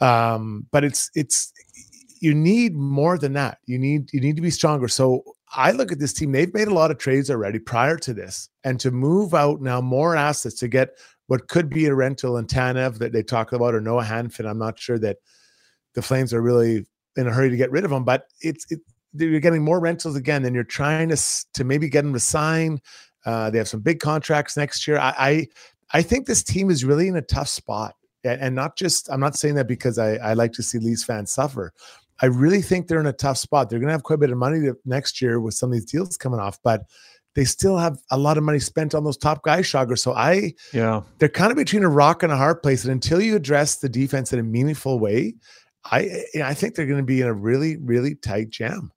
um, but it's it's you need more than that. You need you need to be stronger. So I look at this team, they've made a lot of trades already prior to this, and to move out now more assets to get what could be a rental in Tanev that they talk about or Noah Hanifin. I'm not sure that the Flames are really in a hurry to get rid of them, but it's it, you're getting more rentals again, and you're trying to to maybe get them to sign. Uh, they have some big contracts next year. I, I I think this team is really in a tough spot, and, and not just I'm not saying that because I I like to see Leafs fans suffer. I really think they're in a tough spot. They're going to have quite a bit of money to, next year with some of these deals coming off, but they still have a lot of money spent on those top guys, Shaugger. So I Yeah. they're kind of between a rock and a hard place. And until you address the defense in a meaningful way, I I think they're going to be in a really really tight jam.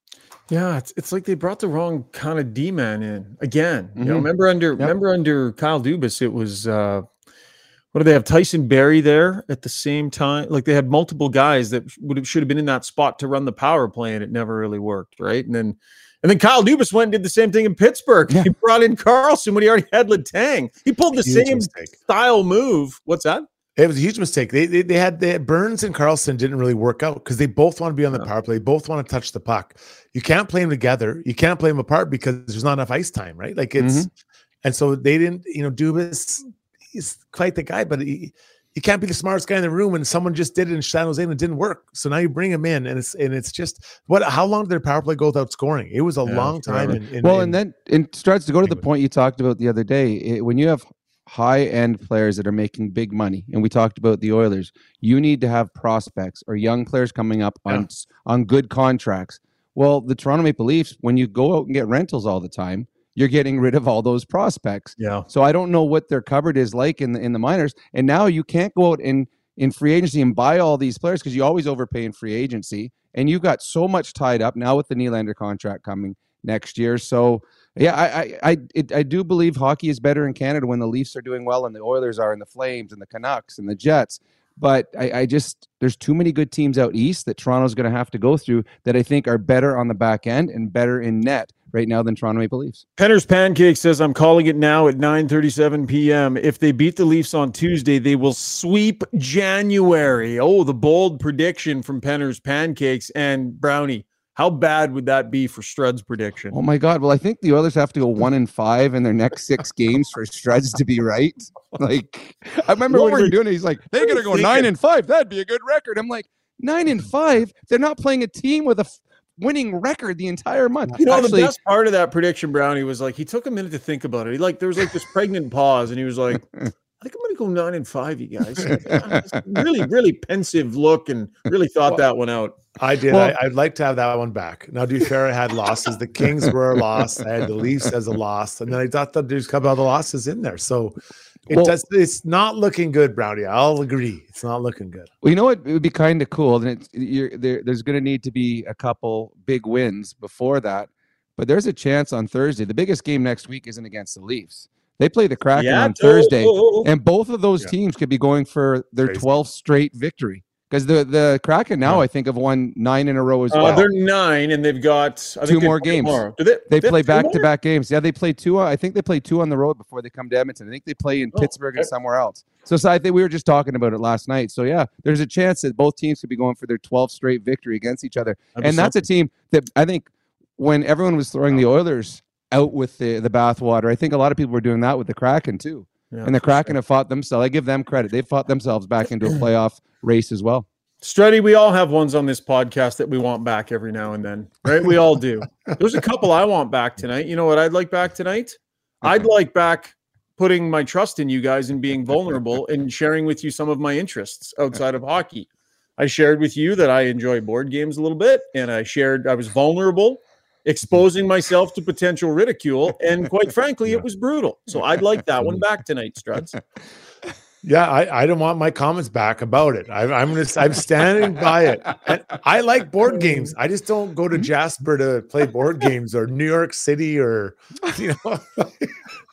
Yeah, it's, it's like they brought the wrong kind of D man in again. You know, Mhm. remember under remember under Kyle Dubas, it was uh what do they have? Tyson Barrie there at the same time. Like they had multiple guys that would have should have been in that spot to run the power play, and it never really worked, right? And then and then Kyle Dubas went and did the same thing in Pittsburgh. Yeah. He brought in Karlsson when he already had Letang. He pulled the Huge same mistake. style move. What's that? It was a huge mistake. They they, they had they had Burns and Karlsson didn't really work out because they both want to be on the power play. They Both want to touch the puck. You can't play them together. You can't play them apart because there's not enough ice time, right? Like it's mm-hmm. and so they didn't. You know, Dubas, he's quite the guy, but he. You can't be the smartest guy in the room, and someone just did it in San Jose and it didn't work. So now you bring him in, and it's and it's just what? How long did their power play go without scoring? It was a Yeah, long time. In, in, well, in- and then it starts to go to the point you talked about the other day, it, when you have high end players that are making big money, and we talked about the Oilers, you need to have prospects or young players coming up on Yeah. on good contracts. Well, the Toronto Maple Leafs, when you go out and get rentals all the time, you're getting rid of all those prospects. Yeah. So I don't know what their cupboard is like in the in the minors. And now you can't go out and in free agency and buy all these players because you always overpay in free agency. And you've got so much tied up now with the Nylander contract coming next year. So yeah, I I I, it, I do believe hockey is better in Canada when the Leafs are doing well and the Oilers are and the Flames and the Canucks and the Jets. But I, I just there's too many good teams out east that Toronto's going to have to go through that I think are better on the back end and better in net right now than Toronto Maple Leafs. Penner's Pancake says, I'm calling it now at 9.37 p.m. If they beat the Leafs on Tuesday, they will sweep January. Oh, the bold prediction from Penner's Pancakes and Brownie. How bad would that be for Strud's prediction? Oh my God! Well, I think the Oilers have to go one and five in their next six (laughs) games for Struds to be right. Like I remember when we were doing it, he's like, "They're gonna you go nine and five. That'd be a good record." I'm like, nine and five. They're not playing a team with a f- winning record the entire month. You know, Actually, the best part of that prediction, Brownie, was like he took a minute to think about it. He like there was like this pregnant pause, and he was like, (laughs) I think I'm gonna go nine and five, you guys. (laughs) Really, really pensive look and really thought that one out. I did. Well- I, I'd like to have that one back. Now, to be fair, I had losses. The Kings were a loss. I had the Leafs as a loss, and then I thought that there's a couple other losses in there. So it Well- does. It's not looking good, Brownie. I'll agree. It's not looking good. Well, you know what? It would be kind of cool. And it's you're, there, there's going to need to be a couple big wins before that. But there's a chance on Thursday. The biggest game next week isn't against the Leafs. They play the Kraken on Thursday, and both of those Yeah. teams could be going for their Crazy. 12th straight victory. Because the the Kraken now, Yeah. I think, have won nine in a row as Uh, well. they're nine, and they've got I think Two they more games. tomorrow. Do they? They have play two back to back games. Yeah, they play two. I think they play two on the road before they come to Edmonton. I think they play in Oh, Pittsburgh and somewhere else. So, so I think we were just talking about it last night. So yeah, there's a chance that both teams could be going for their 12th straight victory against each other. That'd and that's a team that I think when everyone was throwing the Oilers out with the the bathwater, I think a lot of people were doing that with the Kraken too. Yeah, and the sure. Kraken have fought themselves. I give them credit. They fought themselves back into a (clears throat) playoff race as well. Struddy, we all have ones on this podcast that we want back every now and then, right? We all do. There's a couple I want back tonight. You know what I'd like back tonight? I'd like back putting my trust in you guys and being (laughs) vulnerable and sharing with you some of my interests outside of hockey. I shared with you that I enjoy board games a little bit, and I shared I was vulnerable, exposing myself to potential ridicule, and quite frankly, it was brutal. So I'd like that one back tonight, Struds. (laughs) Yeah, I, I don't want my comments back about it. I, I'm gonna I'm standing by it. And I like board games. I just don't go to Jasper to play board games or New York City or you know. (laughs)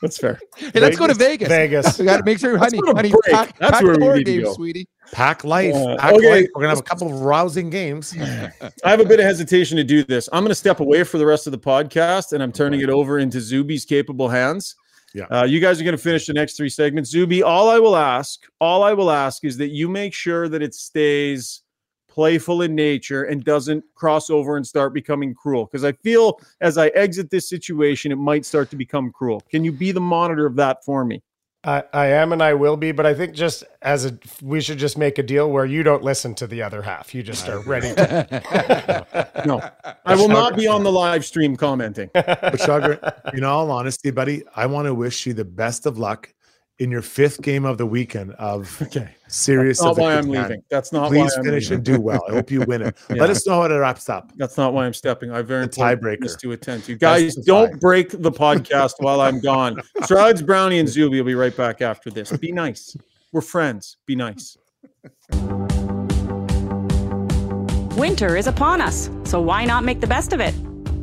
That's fair. Hey, let's go to Vegas. Vegas. We got to make sure, honey, go to honey, break. pack, That's pack where the we board need to games, go. sweetie. Pack life. Uh, Pack okay. life. We're gonna have a couple of rousing games. (laughs) I have a bit of hesitation to do this. I'm going to step away for the rest of the podcast, and I'm turning it over into Zuby's capable hands. Yeah. Uh, you guys are going to finish the next three segments. Zuby, all I will ask, all I will ask is that you make sure that it stays playful in nature and doesn't cross over and start becoming cruel. Because I feel as I exit this situation, it might start to become cruel. Can you be the monitor of that for me? I, I am and I will be, but I think just as a we should just make a deal where you don't listen to the other half. You just are ready to (laughs) No, I will not be on the live stream commenting. But Sugar, (laughs) in all honesty, buddy, I want to wish you the best of luck in your fifth game of the weekend of (laughs) Okay. Serious. That's not of why I'm leaving. That's not Please why I'm finish leaving. and do well. I (laughs) hope you win it. Yeah. Let us know how it wraps up. That's not why I'm stepping. I have very The important tiebreaker. to attend to. That's Guys, don't tie. break the podcast while I'm gone. (laughs) Struds, Brownie, and Zuby will be right back after this. Be nice. We're friends. Be nice. Winter is upon us, so why not make the best of it?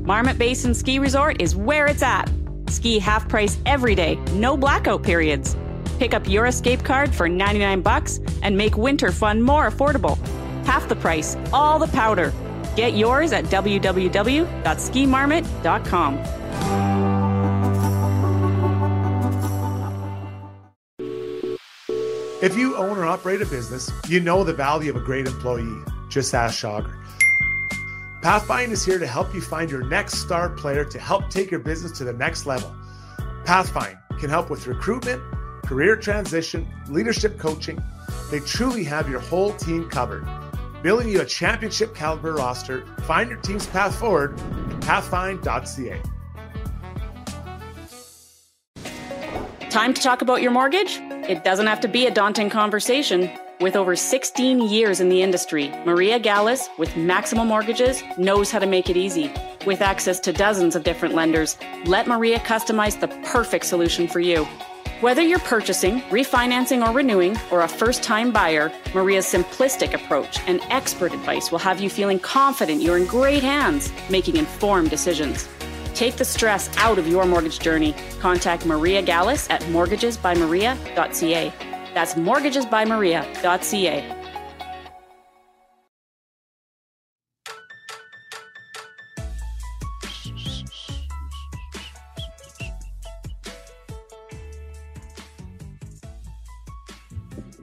Marmot Basin Ski Resort is where it's at. Ski half price every day, no blackout periods. Pick up your escape card for 99 bucks and make winter fun more affordable. Half the price, all the powder. Get yours at www.skimarmot.com. If you own or operate a business, you know the value of a great employee. Just ask Shaugger. Pathfind is here to help you find your next star player to help take your business to the next level. Pathfind can help with recruitment, career transition, leadership coaching. They truly have your whole team covered. Building you a championship caliber roster, find your team's path forward at pathfind.ca. Time to talk about your mortgage? It doesn't have to be a daunting conversation. With over 16 years in the industry, Maria Gallus with Maximum Mortgages knows how to make it easy. With access to dozens of different lenders, let Maria customize the perfect solution for you. Whether you're purchasing, refinancing, or renewing, or a first time buyer, Maria's simplistic approach and expert advice will have you feeling confident you're in great hands, making informed decisions. Take the stress out of your mortgage journey. Contact Maria Gallus at mortgagesbymaria.ca. That's mortgagesbymaria.ca.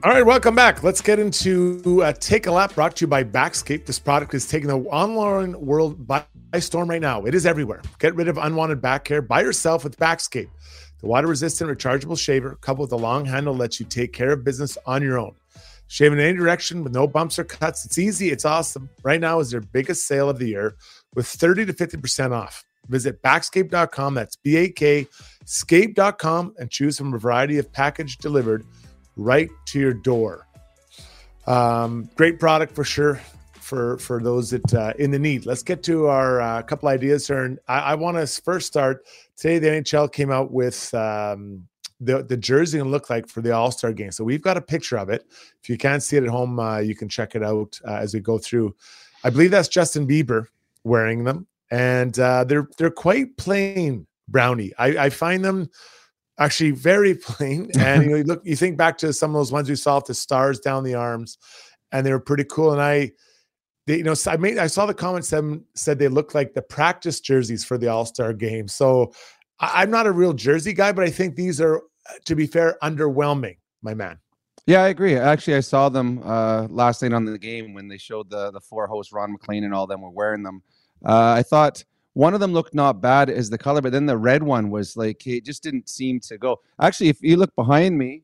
All right, welcome back. Let's get into uh, Take a Lap brought to you by Backscape. This product is taking the online world by storm right now. It is everywhere. Get rid of unwanted back hair by yourself with Backscape. The water resistant rechargeable shaver, coupled with a long handle, lets you take care of business on your own. Shave in any direction with no bumps or cuts. It's easy. It's awesome. Right now is their biggest sale of the year with 30 to 50% off. Visit backscape.com. That's B A K scape.com and choose from a variety of package delivered right to your door. Um, great product for sure for for those that uh, in the need. Let's get to our uh, couple ideas here, and I, I want to first start today. The NHL came out with um, the the jersey and look like for the All Star game. So we've got a picture of it. If you can't see it at home, uh, you can check it out uh, as we go through. I believe that's Justin Bieber wearing them, and uh, they're they're quite plain brownie. I, I find them actually very (laughs) plain. And you know, (laughs) you look, you think back to some of those ones we saw with the stars down the arms, and they were pretty cool. And I, they, you know, I made I saw the comments them said they look like the practice jerseys for the All Star game. So I, I'm not a real jersey guy, but I think these are, to be fair, underwhelming, my man. Yeah, I agree. Actually, I saw them uh, last night on the game when they showed the the four hosts, Ron MacLean and all them were wearing them. Uh, I thought one of them looked not bad as the color, but then the red one was like it just didn't seem to go. Actually, if you look behind me,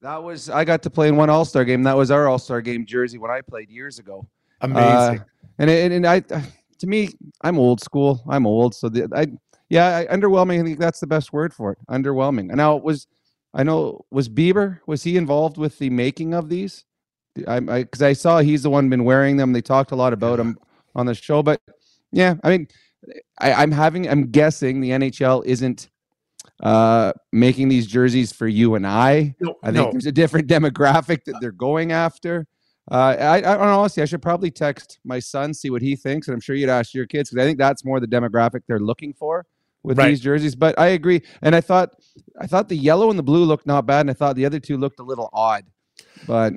that was I got to play in one All Star game. That was our All Star game jersey when I played years ago. Amazing. Uh, and it, and I, (sighs) to me, I'm old school. I'm old, so the, I yeah, I, underwhelming. I think that's the best word for it. Underwhelming. And now it was I know was Bieber was he involved with the making of these? I because I, I, saw he's the one been wearing them. They talked a lot about him on the show, but yeah, I mean, I, I'm having I'm guessing the NHL isn't uh, making these jerseys for you and I. No, I think no. there's a different (laughs) demographic that they're going after. Uh, I, I honestly, I should probably text my son, see what he thinks, and I'm sure you'd ask your kids because I think that's more the demographic they're looking for with Right. these jerseys. But I agree, and I thought, I thought the yellow and the blue looked not bad, and I thought the other two looked a little odd. But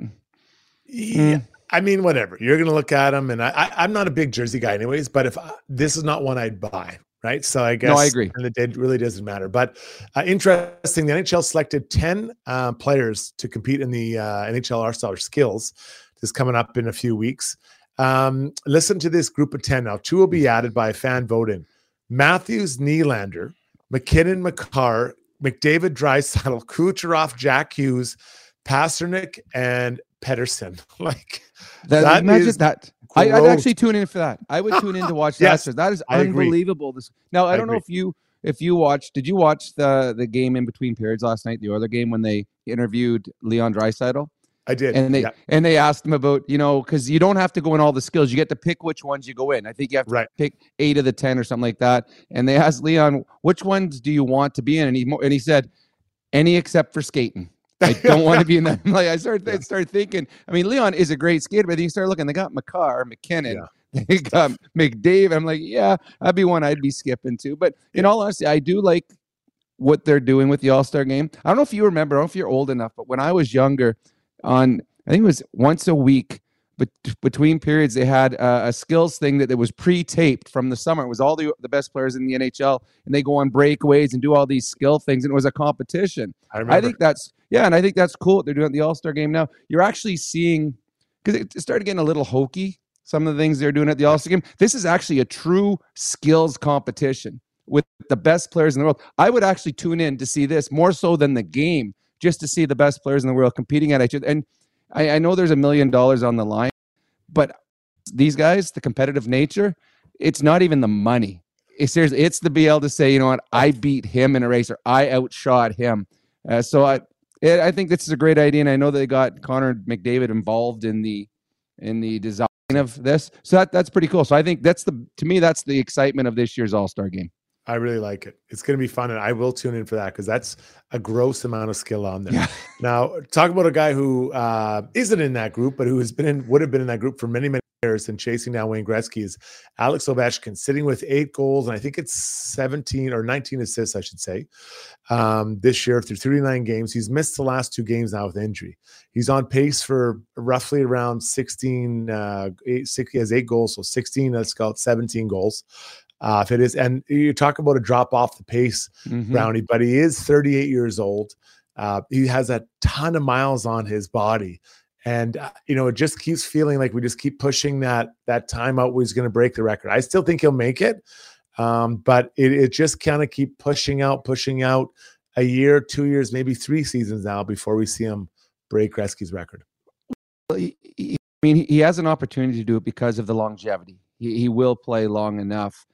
Yeah, I mean, whatever. You're going to look at them, and I, I, I'm not a big jersey guy, anyways. But if I, this is not one I'd buy, right? So I guess no, I agree. and it, really doesn't matter. But uh, interesting, the NHL selected ten uh, players to compete in the uh, NHL All Star Skills. This is coming up in a few weeks. Um, listen to this group of ten now. Two will be added by fan voting: Matthews, Nylander, MacKinnon, Makar, McDavid, Draisaitl, Kucherov, Jack Hughes, Pastrnak, and Pettersson. (laughs) like that, That imagine is that. I, I'd actually tune in for that. I would tune in to (laughs) watch Yes, that. That is unbelievable. This now I I don't know if you if you watched. Did you watch the the game in between periods last night? The other game when they interviewed Leon Draisaitl I did. and they yeah, and they asked him about you know because you don't have to go in all the skills. You get to pick which ones you go in. I think you have to right. pick eight of the ten or something like that. And they asked Leon which ones do you want to be in, and he and he said any except for skating. (laughs) I don't want to be in that. (laughs) Like I started Yeah. started thinking. I mean, Leon is a great skater, but then you start looking. They got Makar, MacKinnon, (laughs) they got McDave. I'm like, yeah, that'd be one I'd be skipping to. But in all honesty, I do like what they're doing with the All Star game. I don't know if you remember. I don't know if you're old enough, but when I was younger, on I think it was once a week. But between periods, they had uh, a skills thing that, that was pre-taped from the summer. It was all the the best players in the NHL, and they go on breakaways and do all these skill things, and it was a competition. I remember. I think that's yeah, and I think that's cool. They're doing at the All Star game now. You're actually seeing because it started getting a little hokey. Some of the things they're doing at the All Star game. This is actually a true skills competition with the best players in the world. I would actually tune in to see this more so than the game, just to see the best players in the world competing at each other. And I, I know there's a million dollars on the line, but these guys, the competitive nature, it's not even the money. It's it's the able to say, you know what, I beat him in a race or I outshot him. Uh, so I, I think this is a great idea, and I know they got Connor McDavid involved in the in the design of this. So that that's pretty cool. So I think that's the to me that's the excitement of this year's All Star game. I really like it. It's going to be fun, and I will tune in for that because that's a gross amount of skill on there. Yeah. Now, talk about a guy who uh, isn't in that group, but who has been in, would have been in that group for many, many years and chasing down Wayne Gretzky is Alex Ovechkin, sitting with eight goals, and I think it's 17 or 19 assists, I should say, um, this year through 39 games. He's missed the last two games now with injury. He's on pace for roughly around 16, uh, eight, six, he has eight goals, so 16, let's call it 17 goals. Uh, if it is, and you talk about a drop off the pace, Mhm. Brownie, but he is 38 years old. Uh, he has a ton of miles on his body, and uh, you know it just keeps feeling like we just keep pushing that that time out. Where he's going to break the record. I still think he'll make it, um, but it, it just kind of keep pushing out, pushing out a year, two years, maybe three seasons now before we see him break Gretzky's record. Well, he- he- I mean, he- he has an opportunity to do it because of the longevity. He, he will play long enough.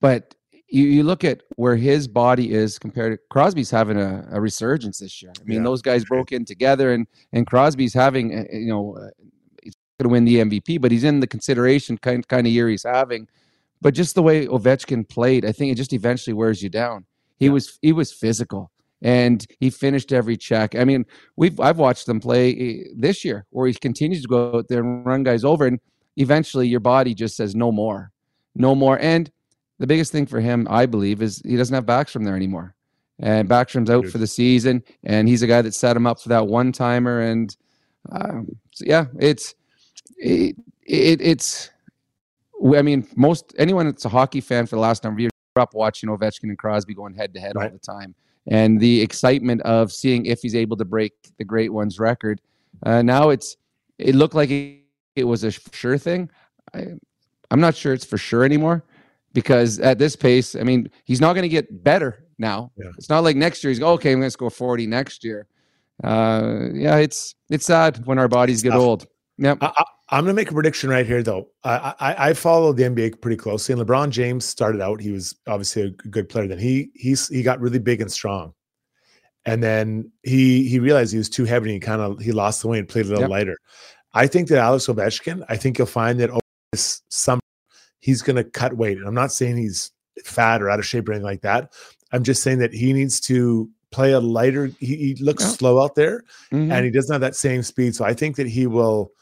But you, you look at where his body is compared to Crosby's having a, a resurgence this year. I mean, Yeah, those guys broke in together, and and Crosby's having, uh, you know, uh, he's going to win the MVP, but he's in the consideration kind kind of year he's having. But just the way Ovechkin played, I think it just eventually wears you down. He Yeah. was he was physical and he finished every check. I mean, we've I've watched them play eh, this year where he continues to go out there and run guys over, and eventually your body just says no more, no more. And the biggest thing for him, I believe, is he doesn't have Backstrom there anymore, and Backstrom's out for the season, and he's a guy that set him up for that one timer. And um, so yeah, it's it, it it's. I mean, most anyone that's a hockey fan for the last number of years grew up watching Ovechkin and Crosby going head to head all the time and the excitement of seeing if he's able to break the great one's record. Uh, now it's it looked like it, it was a sure thing. I, I'm not sure it's for sure anymore because at this pace, I mean, he's not going to get better now. Yeah. It's not like next year he's go okay, I'm going to score 40 next year. Uh, yeah, it's it's sad when our bodies get tough. old. Yep. I, I, I'm going to make a prediction right here, though. I, I I follow the NBA pretty closely, and LeBron James started out. He was obviously a good player. Then he he's he got really big and strong, and then he he realized he was too heavy. and He kind of he lost the weight and played a little Yep. lighter. I think that Alex Ovechkin. I think you'll find that over this summer he's going to cut weight. And I'm not saying he's fat or out of shape or anything like that. I'm just saying that he needs to play a lighter. He, he looks yeah. slow out there, mm-hmm. and he doesn't have that same speed. So I think that he will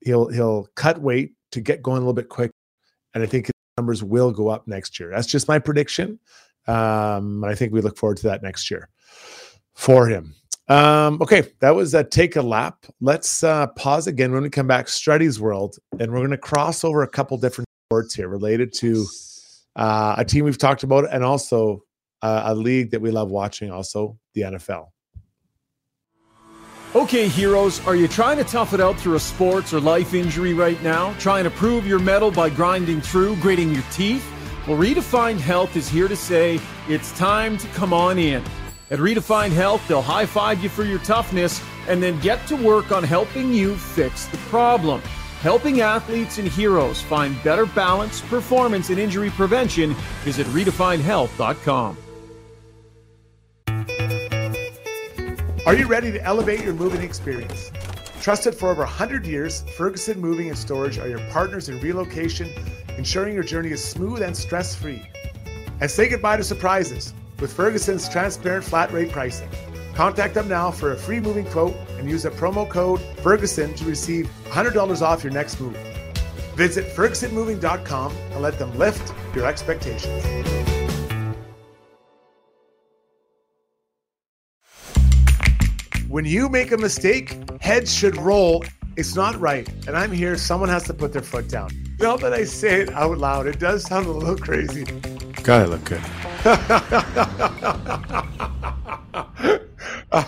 he'll he'll cut weight to get going a little bit quick, and I think his numbers will go up next year. That's just my prediction. Um, I think we look forward to that next year for him. Um, okay, that was a take a lap. Let's uh, pause again when we come back. Struddy's World, and we're going to cross over a couple different sports here related to uh, a team we've talked about and also uh, a league that we love watching, also the NFL. Okay, heroes, are you trying to tough it out through a sports or life injury right now? Trying to prove your metal by grinding through, gritting your teeth? Well, Redefined Health is here to say it's time to come on in. At Redefined Health, they'll high five you for your toughness and then get to work on helping you fix the problem. Helping athletes and heroes find better balance, performance, and injury prevention. Visit redefinedhealth.com. Are you ready to elevate your moving experience? Trusted for over 100 years, Ferguson Moving and Storage are your partners in relocation, ensuring your journey is smooth and stress free. And say goodbye to surprises with Ferguson's transparent flat rate pricing. Contact them now for a free moving quote and use a promo code Ferguson to receive $100 off your next move. Visit FergusonMoving.com and let them lift your expectations. When you make a mistake, heads should roll. It's not right. And I'm here, someone has to put their foot down. Now that I say it out loud, it does sound a little crazy. Gotta look good. (laughs) (laughs)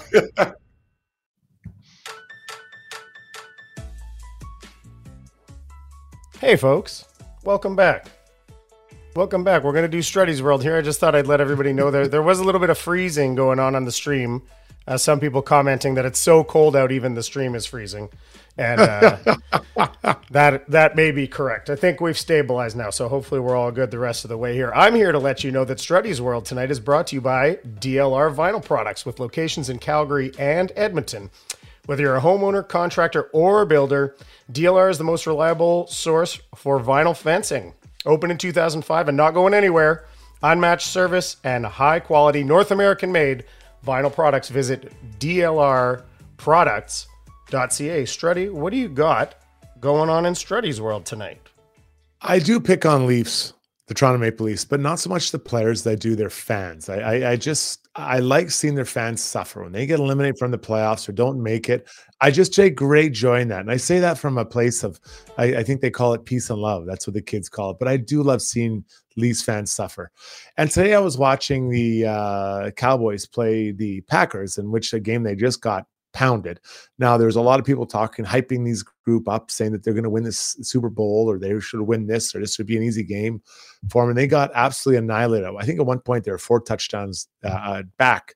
hey, folks. Welcome back. Welcome back. We're going to do Struddy's World here. I just thought I'd let everybody know there, there was a little bit of freezing going on on the stream. Uh, some people commenting that it's so cold out, even the stream is freezing and uh, (laughs) that that may be correct. I think we've stabilized now, so hopefully we're all good the rest of the way here. I'm here to let you know that Struddy's World tonight is brought to you by DLR Vinyl Products with locations in Calgary and Edmonton. Whether you're a homeowner, contractor, or a builder, DLR is the most reliable source for vinyl fencing. Open in 2005 and not going anywhere. Unmatched service and high quality North American made vinyl products. Visit DLR Products Ca. Struddy, what do you got going on in Struddy's world tonight? I do pick on Leafs, the Toronto Maple Leafs, but not so much the players that I do their fans. I, I, I just I like seeing their fans suffer when they get eliminated from the playoffs or don't make it. I just take great joy in that, and I say that from a place of I, I think they call it peace and love. That's what the kids call it. But I do love seeing Leafs fans suffer. And today I was watching the uh, Cowboys play the Packers, in which a game they just got pounded. Now, there's a lot of people talking, hyping these group up, saying that they're going to win this Super Bowl or they should win this or this would be an easy game for them. And they got absolutely annihilated. I think at one point they were four touchdowns uh, uh back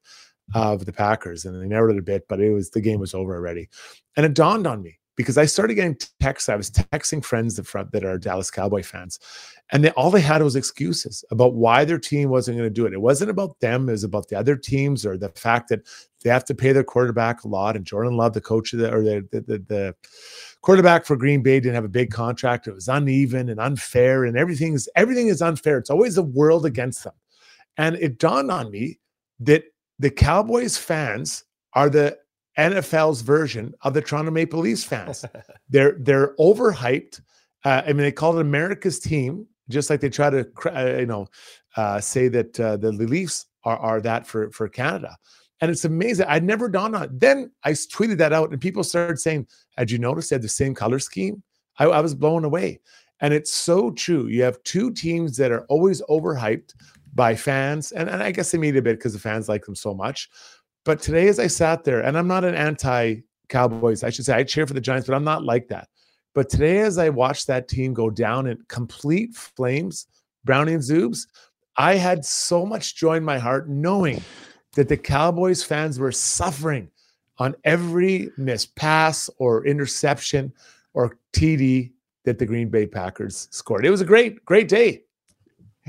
of the Packers, and they narrowed it a bit, but it was the game was over already. And it dawned on me because I started getting texts. I was texting friends that, are Dallas Cowboy fans, and they, all they had was excuses about why their team wasn't going to do it. It wasn't about them; it was about the other teams or the fact that they have to pay their quarterback a lot. And Jordan Love, the coach of the or the the, the, the quarterback for Green Bay, didn't have a big contract. It was uneven and unfair, and everything is everything is unfair. It's always the world against them. And it dawned on me that the Cowboys fans are the NFL's version of the Toronto Maple Leafs fans. (laughs) they're they're overhyped. Uh, I mean, they call it America's team, just like they try to uh, you know uh, say that uh, the Leafs are are that for for Canada. And it's amazing. I'd never dawned on. Then I tweeted that out, and people started saying, "Had you noticed they had the same color scheme?" I, I was blown away. And it's so true. You have two teams that are always overhyped by fans, and, and I guess they meet a bit because the fans like them so much. But today, as I sat there, and I'm not an anti Cowboys, I should say I cheer for the Giants, but I'm not like that. But today, as I watched that team go down in complete flames, Brownie and Zoobs, I had so much joy in my heart knowing that the Cowboys fans were suffering on every missed pass or interception or TD that the Green Bay Packers scored. It was a great, great day.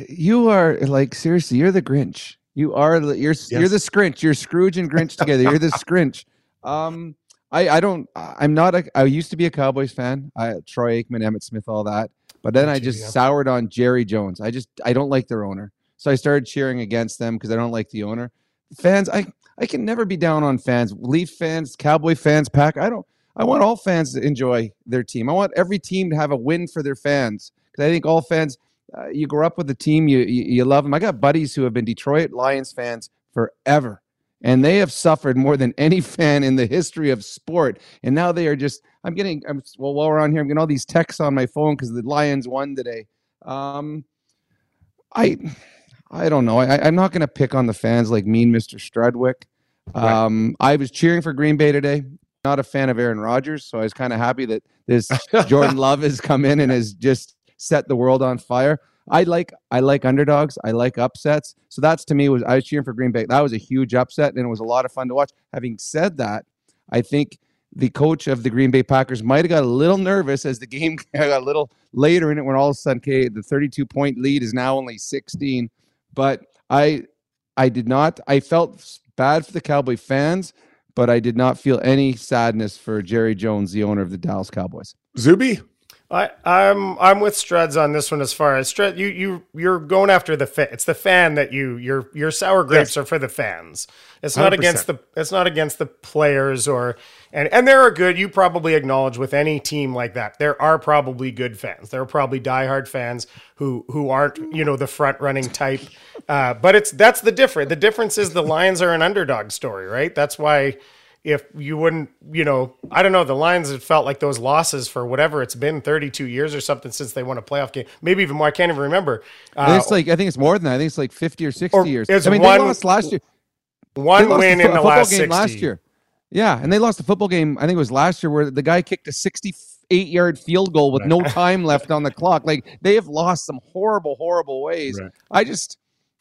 You are like seriously, you're the Grinch. You are you're yes. you're the Scrinch. You're Scrooge and Grinch together. You're the Scrinch. (laughs) Um, I I don't. I'm not a. I used to be a Cowboys fan. I Troy Aikman, Emmitt Smith, all that. But then I just soured on Jerry Jones. I just I don't like their owner. So I started cheering against them because I don't like the owner. Fans, I I can never be down on fans. Leaf fans, Cowboy fans, Pack. I don't. I want all fans to enjoy their team. I want every team to have a win for their fans because I think all fans. Uh, you grow up with the team, you, you you love them. I got buddies who have been Detroit Lions fans forever, and they have suffered more than any (laughs) fan in the history of sport. And now they are just. I'm getting. I'm well while we're on here. I'm getting all these texts on my phone because the Lions won today. Um, I I don't know. I, I'm not going to pick on the fans like mean Mr. Strudwick. Um, I was cheering for Green Bay today. Not a fan of Aaron Rodgers, so I was kind of happy that this (laughs) Jordan Love has come in and has just set the world on fire. I like I like underdogs. I like upsets. So that's to me was I was cheering for Green Bay. That was a huge upset and it was a lot of fun to watch. Having said that, I think the coach of the Green Bay Packers might have got a little nervous as the (laughs) game got a little later in it when all of a sudden okay, the 32 point lead is now only 16. But I I did not I felt bad for the Cowboy fans, but I did not feel any sadness for Jerry Jones, the owner of the Dallas Cowboys. Zuby? I, I'm I'm with Struds on this one as far as Strud, you you you're going after the fan. It's the fan that you your your sour grapes Yes. are for the fans. It's not 100%. against the it's not against the players or and and there are good. You probably acknowledge with any team like that, there are probably good fans. There are probably diehard fans who who aren't you know the front running type. Uh, but it's that's the difference. The difference is the Lions are an underdog story, right? That's why if you wouldn't, you know, I don't know, the Lions have felt like those losses for whatever it's been, 32 years or something since they won a playoff game, maybe even more. I can't even remember. Uh, it's like I think it's more than that. I think it's like 50 or 60 Or years. I mean, one- they lost last year. one win a in fo- the football last game 60. last year. Yeah, and they lost a football game. I think it was last year where the guy kicked a 68 yard field goal with no time left on the clock. Like they have lost some horrible, horrible ways. Right. I just,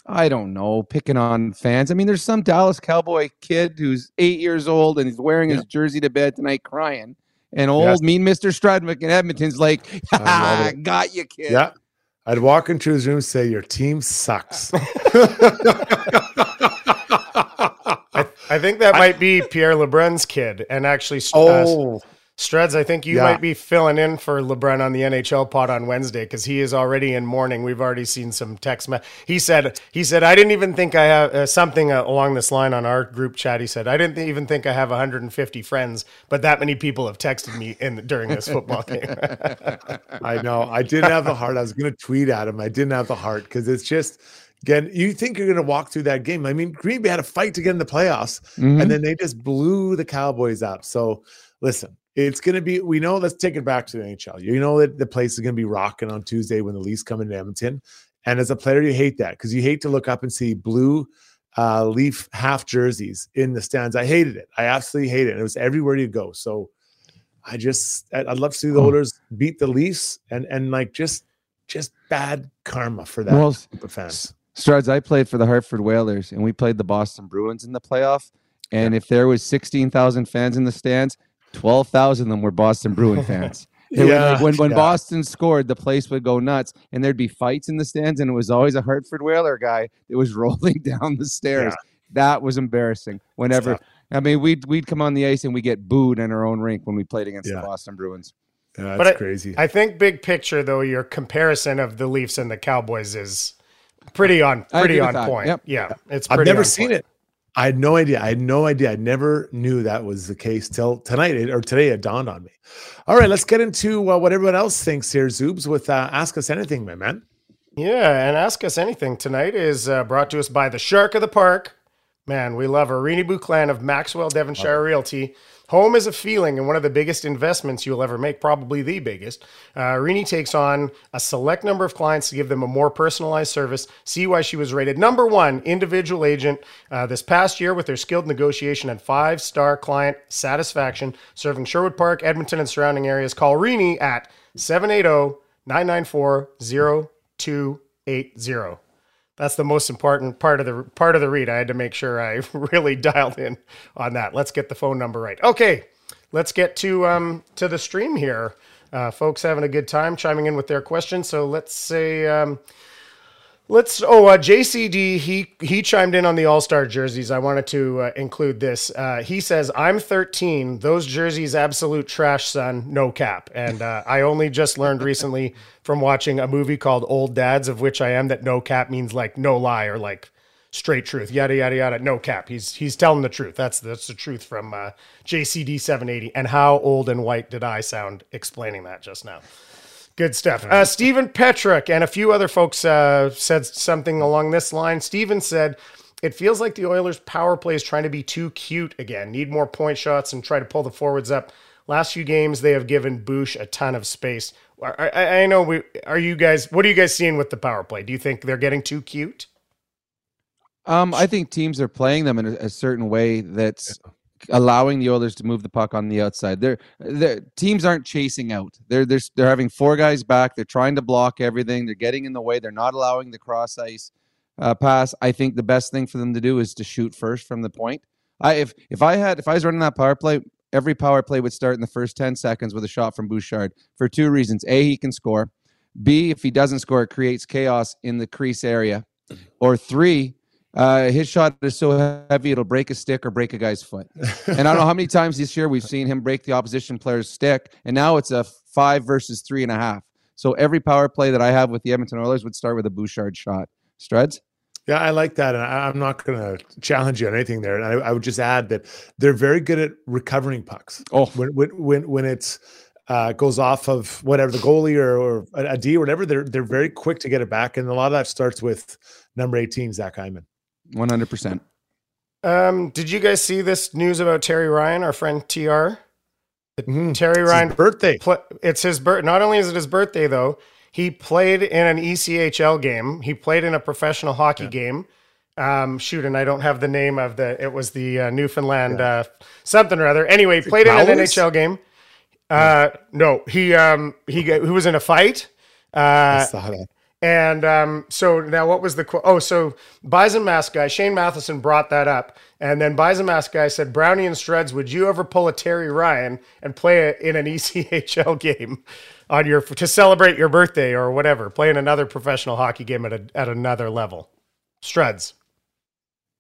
I don't know, picking on fans. I mean, there's some Dallas Cowboy kid who's eight years old and he's wearing his jersey to bed tonight crying. And old Yes. mean Mr. Strudwick in Edmonton's like, I got you, kid. Yeah. I'd walk into his room and say, Your team sucks. (laughs) I think that might be Pierre LeBrun's kid. And actually, uh, oh, Struds, I think you Yeah. might be filling in for LeBrun on the NHL pod on Wednesday because he is already in mourning. We've already seen some text. Me- he said, "He said I didn't even think I have uh, something uh, along this line on our group chat." He said, "I didn't th- even think I have 150 friends, but that many people have texted me in during this football (laughs) game." I know. I didn't have the heart. I was going to tweet at him. I didn't have the heart because it's just, again, you think you're going to walk through that game. I mean, Green Bay had a fight to get in the playoffs, Mhm. and then they just blew the Cowboys up. So, listen, it's going to be, we know, let's take it back to the NHL. You know that the place is going to be rocking on Tuesday when the Leafs come into Edmonton. And as a player, you hate that because you hate to look up and see blue uh, Leaf half jerseys in the stands. I hated it. I absolutely hated it. It was everywhere you go. So, I just I'd love to see the. Oilers beat the Leafs and and like just just bad karma for that Well, group of fans. Struds, I played for the Hartford Whalers and we played the Boston Bruins in the playoff. And if there was 16,000 fans in the stands, 12,000 of them were Boston Bruin (laughs) fans. Yeah, like when when yeah. Boston scored, the place would go nuts and there'd be fights in the stands and it was always a Hartford Whaler guy that was (laughs) rolling down the stairs. That was embarrassing. Whenever I mean we'd we'd come on the ice and we get booed in our own rink when we played against Yeah. the Boston Bruins. Yeah, that's But I- crazy. I think big picture though, your comparison of the Leafs and the Cowboys is pretty on pretty on that. point. Yep. Yeah, it's. I've pretty never on seen point. it. I had no idea. I had no idea. I never knew that was the case till tonight it, or today. It dawned on me. All right, let's get into uh, what everyone else thinks here, Zoobs. With uh, ask us anything, my man. Yeah, and ask us anything tonight is uh, brought to us by the Shark of the Park. Man, we love Arini Buclan of Maxwell Devonshire Realty. Home is a feeling and one of the biggest investments you'll ever make, probably the biggest. Uh, Arini takes on a select number of clients to give them a more personalized service. See why she was rated number one individual agent uh, this past year with their skilled negotiation and five star client satisfaction, serving Sherwood Park, Edmonton, and surrounding areas. Call Rini at 780 994 0280. That's the most important part of the part of the read. I had to make sure I (laughs) really dialed in on that. Let's get the phone number right. Okay, let's get to um to the stream here. Uh, folks having a good time chiming in with their questions. So let's say um, Let's. Oh, uh, JCD. He he chimed in on the All Star jerseys. I wanted to uh, include this. Uh, he says, "I'm 13. Those jerseys, absolute trash, son. No cap." And uh, I only just learned recently from watching a movie called Old Dads, of which I am, that no cap means like no lie or like straight truth. Yada yada yada. No cap. He's he's telling the truth. That's that's the truth from uh, JCD 780. And how old and white did I sound explaining that just now? Good stuff. Uh, Stephen Petrick and a few other folks uh, said something along this line. Stephen said, It feels like the Oilers' power play is trying to be too cute again, need more point shots and try to pull the forwards up. Last few games, they have given Boosh a ton of space. I, I, I know we are you guys. What are you guys seeing with the power play? Do you think they're getting too cute? Um, I think teams are playing them in a, a certain way that's allowing the Oilers to move the puck on the outside. They're, they're teams aren't chasing out. They're, they're they're having four guys back. They're trying to block everything. They're getting in the way. They're not allowing the cross ice uh, pass. I think the best thing for them to do is to shoot first from the point. I if if I had if I was running that power play, every power play would start in the first ten seconds with a shot from Bouchard for two reasons: a he can score. B if he doesn't score, it creates chaos in the crease area. Or three, uh, his shot is so heavy it'll break a stick or break a guy's foot. (laughs) and I don't know how many times this year we've seen him break the opposition player's stick, and now it's a five versus three and a half. So every power play that I have with the Edmonton Oilers would start with a Bouchard shot. Struds? Yeah, I like that, and I, am not going to challenge you on anything there. And I, I, would just add that they're very good at recovering pucks. Oh, when when when, when it's uh, goes off of whatever the goalie or, or a D or whatever, they're they're very quick to get it back, and a lot of that starts with number 18, Zach Hyman. One hundred percent. Um, did you guys see this news about Terry Ryan, our friend TR? Mm-hmm. Terry it's Ryan birthday. Pl- it's his birth. Not only is it his birthday though, he played in an ECHL game. He played in a professional hockey yeah. game. Um, shoot, and I don't have the name of the. It was the uh, Newfoundland yeah. uh, something or other. Anyway, he played in an NHL game. Uh, yeah. no, he um he he was in a fight. Uh, and um, so now, what was the quote? Oh, so Bison Mask guy Shane Matheson brought that up, and then Bison Mask guy said, "Brownie and Struds, would you ever pull a Terry Ryan and play it in an (laughs) ECHL game on your to celebrate your birthday or whatever? Play in another professional hockey game at a, at another level." Struds,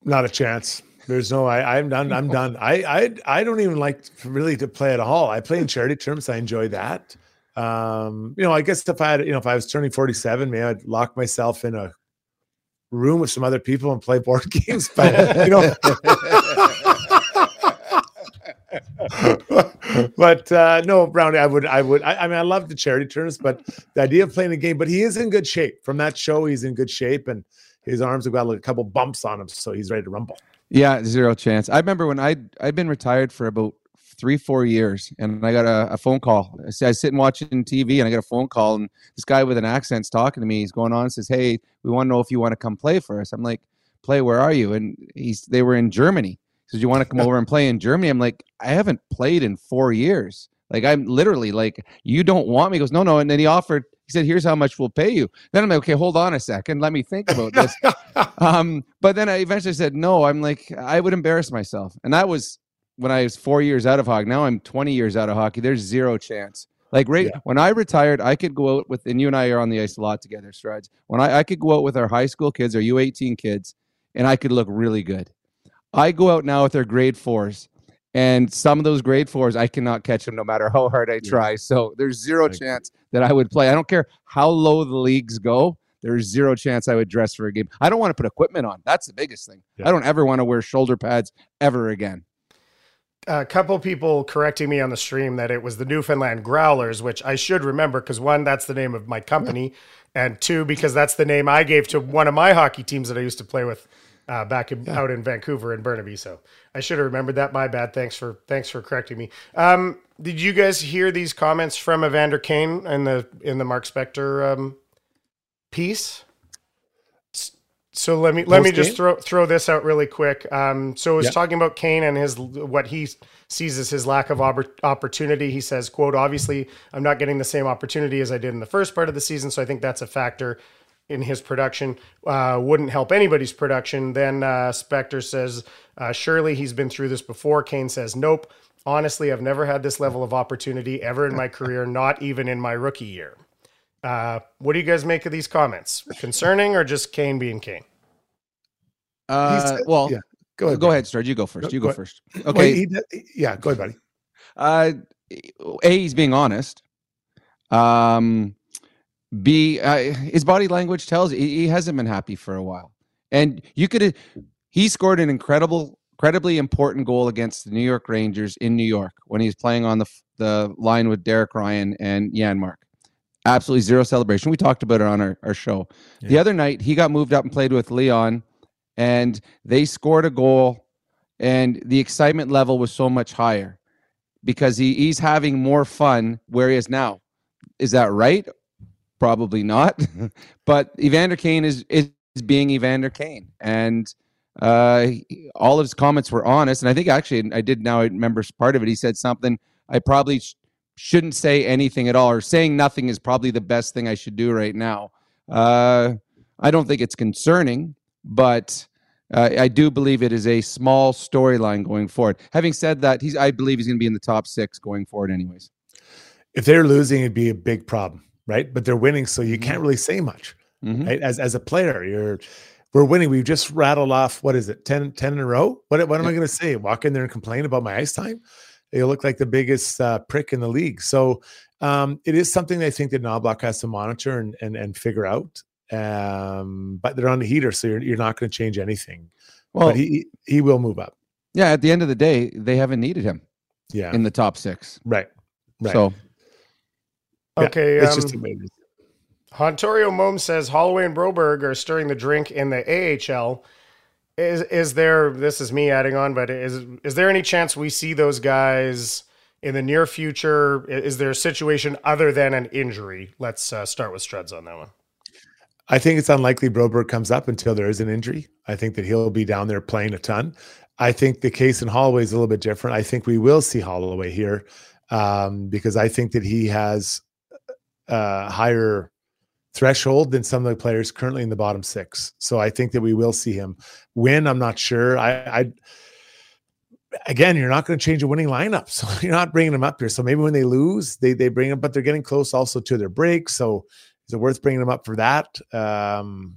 not a chance. There's no. I, I'm done. I'm done. I, I I don't even like really to play at all. I play in charity terms. I enjoy that um, you know, I guess if I had, you know, if I was turning 47, maybe I'd lock myself in a room with some other people and play board (laughs) games. But you know, (laughs) but uh, no, Brownie, I would, I would, I, I, mean, I love the charity turns, but the idea of playing a game, but he is in good shape from that show. He's in good shape and his arms have got like a couple bumps on him, so he's ready to rumble. Yeah, zero chance. I remember when I'd, I'd been retired for about three, four years, and I got a, a phone call. I, I was sitting watching TV, and I got a phone call, and this guy with an accent's talking to me. He's going on and says, "Hey, we want to know if you want to come play for us." I'm like, "Play? Where are you?" And he's they were in Germany. He says, "You want to come over and play in Germany?" I'm like, "I haven't played in four years." Like I'm literally like, "You don't want me?" He goes, "No, no." And then he offered. He said, "Here's how much we'll pay you." Then I'm like, "Okay, hold on a second. Let me think about this." (laughs) um, but then I eventually said, "No." I'm like, I would embarrass myself, and that was when I was four years out of hockey. Now I'm 20 years out of hockey. There's zero chance. Like right yeah. when I retired, I could go out with, and you and I are on the ice a lot together, Struds. When I, I could go out with our high school kids or U18 kids, and I could look really good. I go out now with our grade fours, and some of those grade fours, I cannot catch them no matter how hard I try. Yeah. So there's zero chance that I would play. I don't care how low the leagues go. There's zero chance I would dress for a game. I don't want to put equipment on. That's the biggest thing. Yeah. I don't ever want to wear shoulder pads ever again a couple people correcting me on the stream that it was the Newfoundland Growlers, which I should remember because one, that's the name of my company, and two, because that's the name I gave to one of my hockey teams that I used to play with uh, back in, yeah. out in Vancouver and Burnaby. So I should have remembered that. My bad. Thanks for thanks for correcting me. Um, did you guys hear these comments from Evander Kane in the in the Mark Spector um, piece? So let me let me just throw throw this out really quick. Um, so he's talking about Kane and his what he sees as his lack of opportunity. He says, "quote Obviously, I'm not getting the same opportunity as I did in the first part of the season, so I think that's a factor in his production. Uh, wouldn't help anybody's production." Then uh, Spector says, uh, "Surely he's been through this before." Kane says, "Nope. Honestly, I've never had this level of opportunity ever in my (laughs) career, not even in my rookie year." Uh, what do you guys make of these comments? Concerning or just Kane being Kane? Uh, well, yeah. go ahead. Go ahead, Sturge. You go first. You go, go first. Okay. Well, he, yeah, go ahead, buddy. Uh, a, he's being honest. Um, B, uh, his body language tells he, he hasn't been happy for a while, and you could. He scored an incredible, incredibly important goal against the New York Rangers in New York when he was playing on the the line with Derek Ryan and Janmark. Absolutely zero celebration. We talked about it on our, our show. Yeah. The other night, he got moved up and played with Leon, and they scored a goal, and the excitement level was so much higher because he, he's having more fun where he is now. Is that right? Probably not. (laughs) but Evander Kane is is being Evander Kane, and uh, all of his comments were honest. And I think actually, I did now I remember part of it. He said something I probably shouldn't say anything at all, or saying nothing is probably the best thing I should do right now. Uh, I don't think it's concerning, but uh, I do believe it is a small storyline going forward. Having said that, he's I believe he's going to be in the top six going forward, anyways. If they're losing, it'd be a big problem, right? But they're winning, so you can't mm-hmm. really say much, mm-hmm. right? As as a player, you're we're winning. We've just rattled off what is it, 10, 10 in a row? What what am yeah. I going to say? Walk in there and complain about my ice time? You look like the biggest uh, prick in the league. So um, it is something I think that Knoblauch has to monitor and and, and figure out. Um, but they're on the heater, so you're, you're not going to change anything. Well, but he he will move up. Yeah, at the end of the day, they haven't needed him. Yeah, in the top six. Right. Right. So okay, yeah, it's um, just amazing. Hontorio Mom says Holloway and Broberg are stirring the drink in the AHL. Is is there? This is me adding on, but is is there any chance we see those guys in the near future? Is there a situation other than an injury? Let's uh, start with Struds on that one. I think it's unlikely Broberg comes up until there is an injury. I think that he'll be down there playing a ton. I think the case in Holloway is a little bit different. I think we will see Holloway here um, because I think that he has a higher threshold than some of the players currently in the bottom six. So I think that we will see him win. I'm not sure. I, I again, you're not going to change a winning lineup, (laughs) so you're not bringing them up here. So maybe when they lose, they they bring them, but they're getting close also to their break. So is it worth bringing them up for that? Um,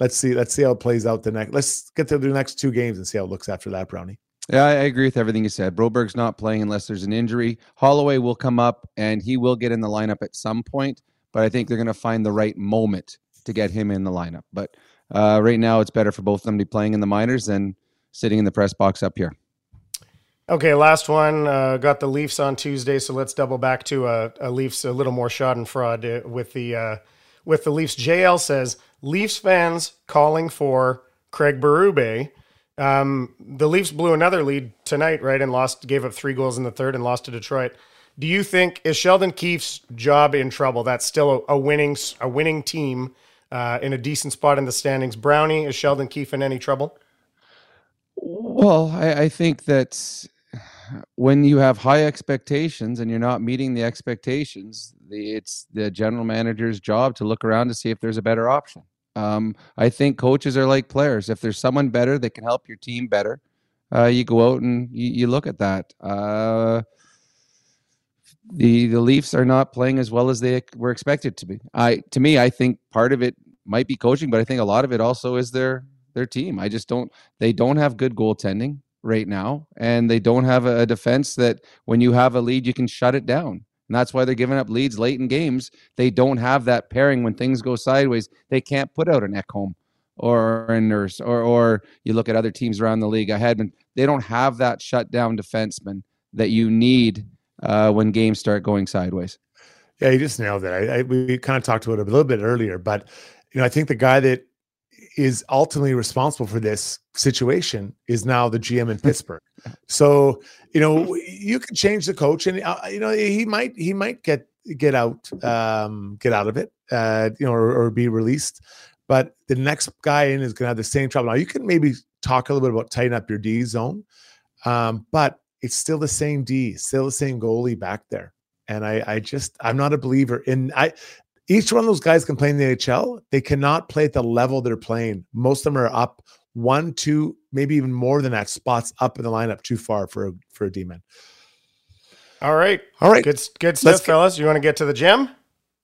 let's see. Let's see how it plays out the next. Let's get to the next two games and see how it looks after that, Brownie. Yeah, I agree with everything you said. Broberg's not playing unless there's an injury. Holloway will come up and he will get in the lineup at some point, but I think they're going to find the right moment to get him in the lineup. But uh, right now, it's better for both of them to be playing in the minors than sitting in the press box up here. Okay, last one. Uh, got the Leafs on Tuesday, so let's double back to a, a Leafs a little more Schadenfreude fraud with the uh, with the Leafs. JL says Leafs fans calling for Craig Berube. Um, the Leafs blew another lead tonight, right, and lost, gave up three goals in the third and lost to Detroit. Do you think is Sheldon Keefe's job in trouble? That's still a, a winning a winning team uh, in a decent spot in the standings. Brownie is Sheldon Keefe in any trouble? Well, I, I think that when you have high expectations and you're not meeting the expectations, the, it's the general manager's job to look around to see if there's a better option. Um, I think coaches are like players. If there's someone better that can help your team better, uh, you go out and you, you look at that. Uh, the the Leafs are not playing as well as they were expected to be. I to me, I think part of it might be coaching, but I think a lot of it also is their their team. I just don't. They don't have good goaltending right now, and they don't have a, defense that when you have a lead, you can shut it down. And that's why they're giving up leads late in games. They don't have that pairing when things go sideways. They can't put out an Ekholm or a Nurse, or or you look at other teams around the league. I had been they don't have that shutdown defenseman that you need uh, when games start going sideways. Yeah, you just nailed it. I, I, we kind of talked about it a little bit earlier, but you know, I think the guy that is ultimately responsible for this situation is now the GM in (laughs) Pittsburgh. so, you know, you can change the coach, and uh, you know he might he might get get out um, get out of it, uh, you know, or, or be released. But the next guy in is going to have the same trouble. Now, you can maybe talk a little bit about tighten up your D zone, um, but it's still the same D, still the same goalie back there. And I, I just, I'm not a believer in. I each one of those guys can play in the NHL. They cannot play at the level they're playing. Most of them are up one, two, maybe even more than that spots up in the lineup too far for a, for a D-man. All right. All right. Good, good stuff, fellas. You want to get to the gym?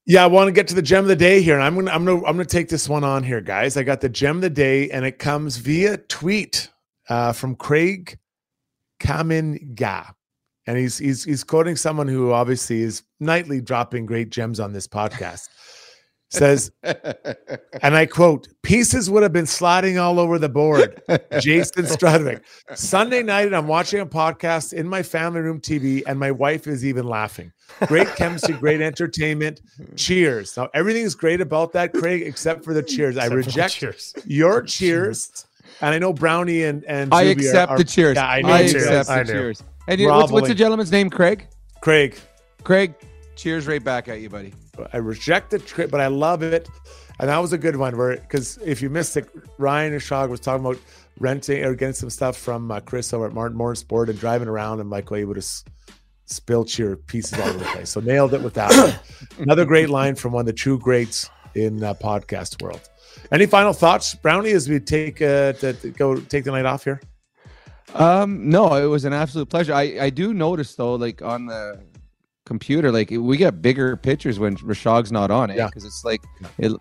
Yeah, I want to get to the gem of the day here, and I'm gonna I'm gonna I'm gonna take this one on here, guys. I got the gem of the day, and it comes via tweet uh, from Craig Kaminga, and he's he's he's quoting someone who obviously is nightly dropping great gems on this podcast. Says, (laughs) and I quote: "Pieces would have been sliding all over the board." Jason Strudwick. Sunday night, I'm watching a podcast in my family room TV, and my wife is even laughing. Great chemistry, great entertainment. Cheers. Now everything's great about that, Craig, except for the cheers. I Except the reject cheers. your (laughs) cheers. And I know Brownie and and I Zuby accept are- the cheers. Yeah, I I, accept I the cheers. And you, what's, what's the gentleman's name? Craig. Craig. Craig. Cheers right back at you, buddy. I reject the trip, but I love it. And that was a good one where, because if you missed it, Ryan and Shog was talking about renting or getting some stuff from uh, Chris over at Martin Moore Sport and driving around, and Michael able to s- spill cheer pieces all over the place. So nailed it with that. (coughs) Another great line from one of the true greats in uh, podcast world. Any final thoughts, Brownie, as we take uh, to, to go take the night off here? Um, no, it was an absolute pleasure. I, I do notice though, like on the computer, like we get bigger pictures when Rashog's not on it Yeah. because it's like it,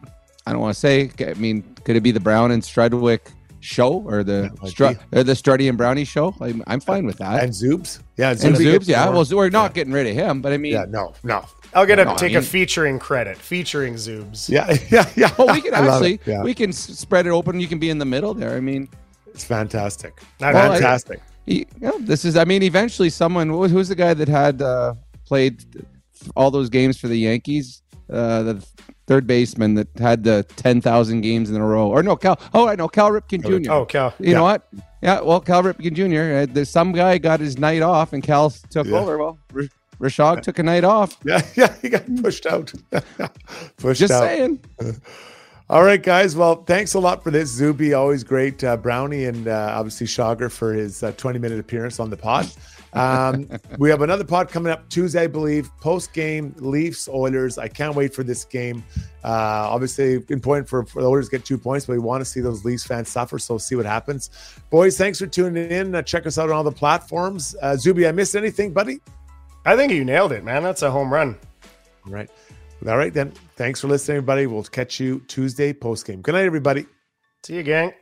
I don't want to say. I mean, could it be the Brown and Strudwick show or the Yeah, or the Struddy and Brownie show? I'm, I'm fine with that. And Zoobs, yeah, And Zoobs Zoobs, yeah. more- Well, we're not getting rid of him, but I mean, yeah, no, no, I'll get to No, I take a featuring credit, featuring Zoobs. yeah, (laughs) yeah, yeah. (laughs) oh, we can actually yeah, we can spread it open. You can be in the middle there. I mean, it's fantastic, I Well, I- fantastic. he, yeah, this is. I mean, eventually, someone who- who's the guy that had uh, played all those games for the Yankees, uh, the third baseman that had the ten thousand games in a row, or no, Cal. Oh, I know Cal Ripken Jr. Oh, Cal. you know what? Yeah, well, Cal Ripken Jr. Uh, there's some guy got his night off, and Cal took Yeah. over. Well, R- Rashog took a night off. Yeah, (laughs) yeah, he got pushed out. (laughs) pushed Just out. saying. (laughs) All right, guys. Well, thanks a lot for this. Zuby, always great. Uh, Brownie and uh, obviously Shaugger for his uh, 20 minute appearance on the pod. Um, we have another pod coming up Tuesday, I believe. Post game, Leafs, Oilers. I can't wait for this game. Uh, obviously, important for, for the Oilers to get two points, but we want to see those Leafs fans suffer. So, see what happens. Boys, thanks for tuning in. Uh, check us out on all the platforms. Uh, Zuby, I missed anything, buddy? I think you nailed it, man. That's a home run. All right. All right, then. Thanks for listening, everybody. We'll catch you Tuesday post game. Good night, everybody. See you, gang.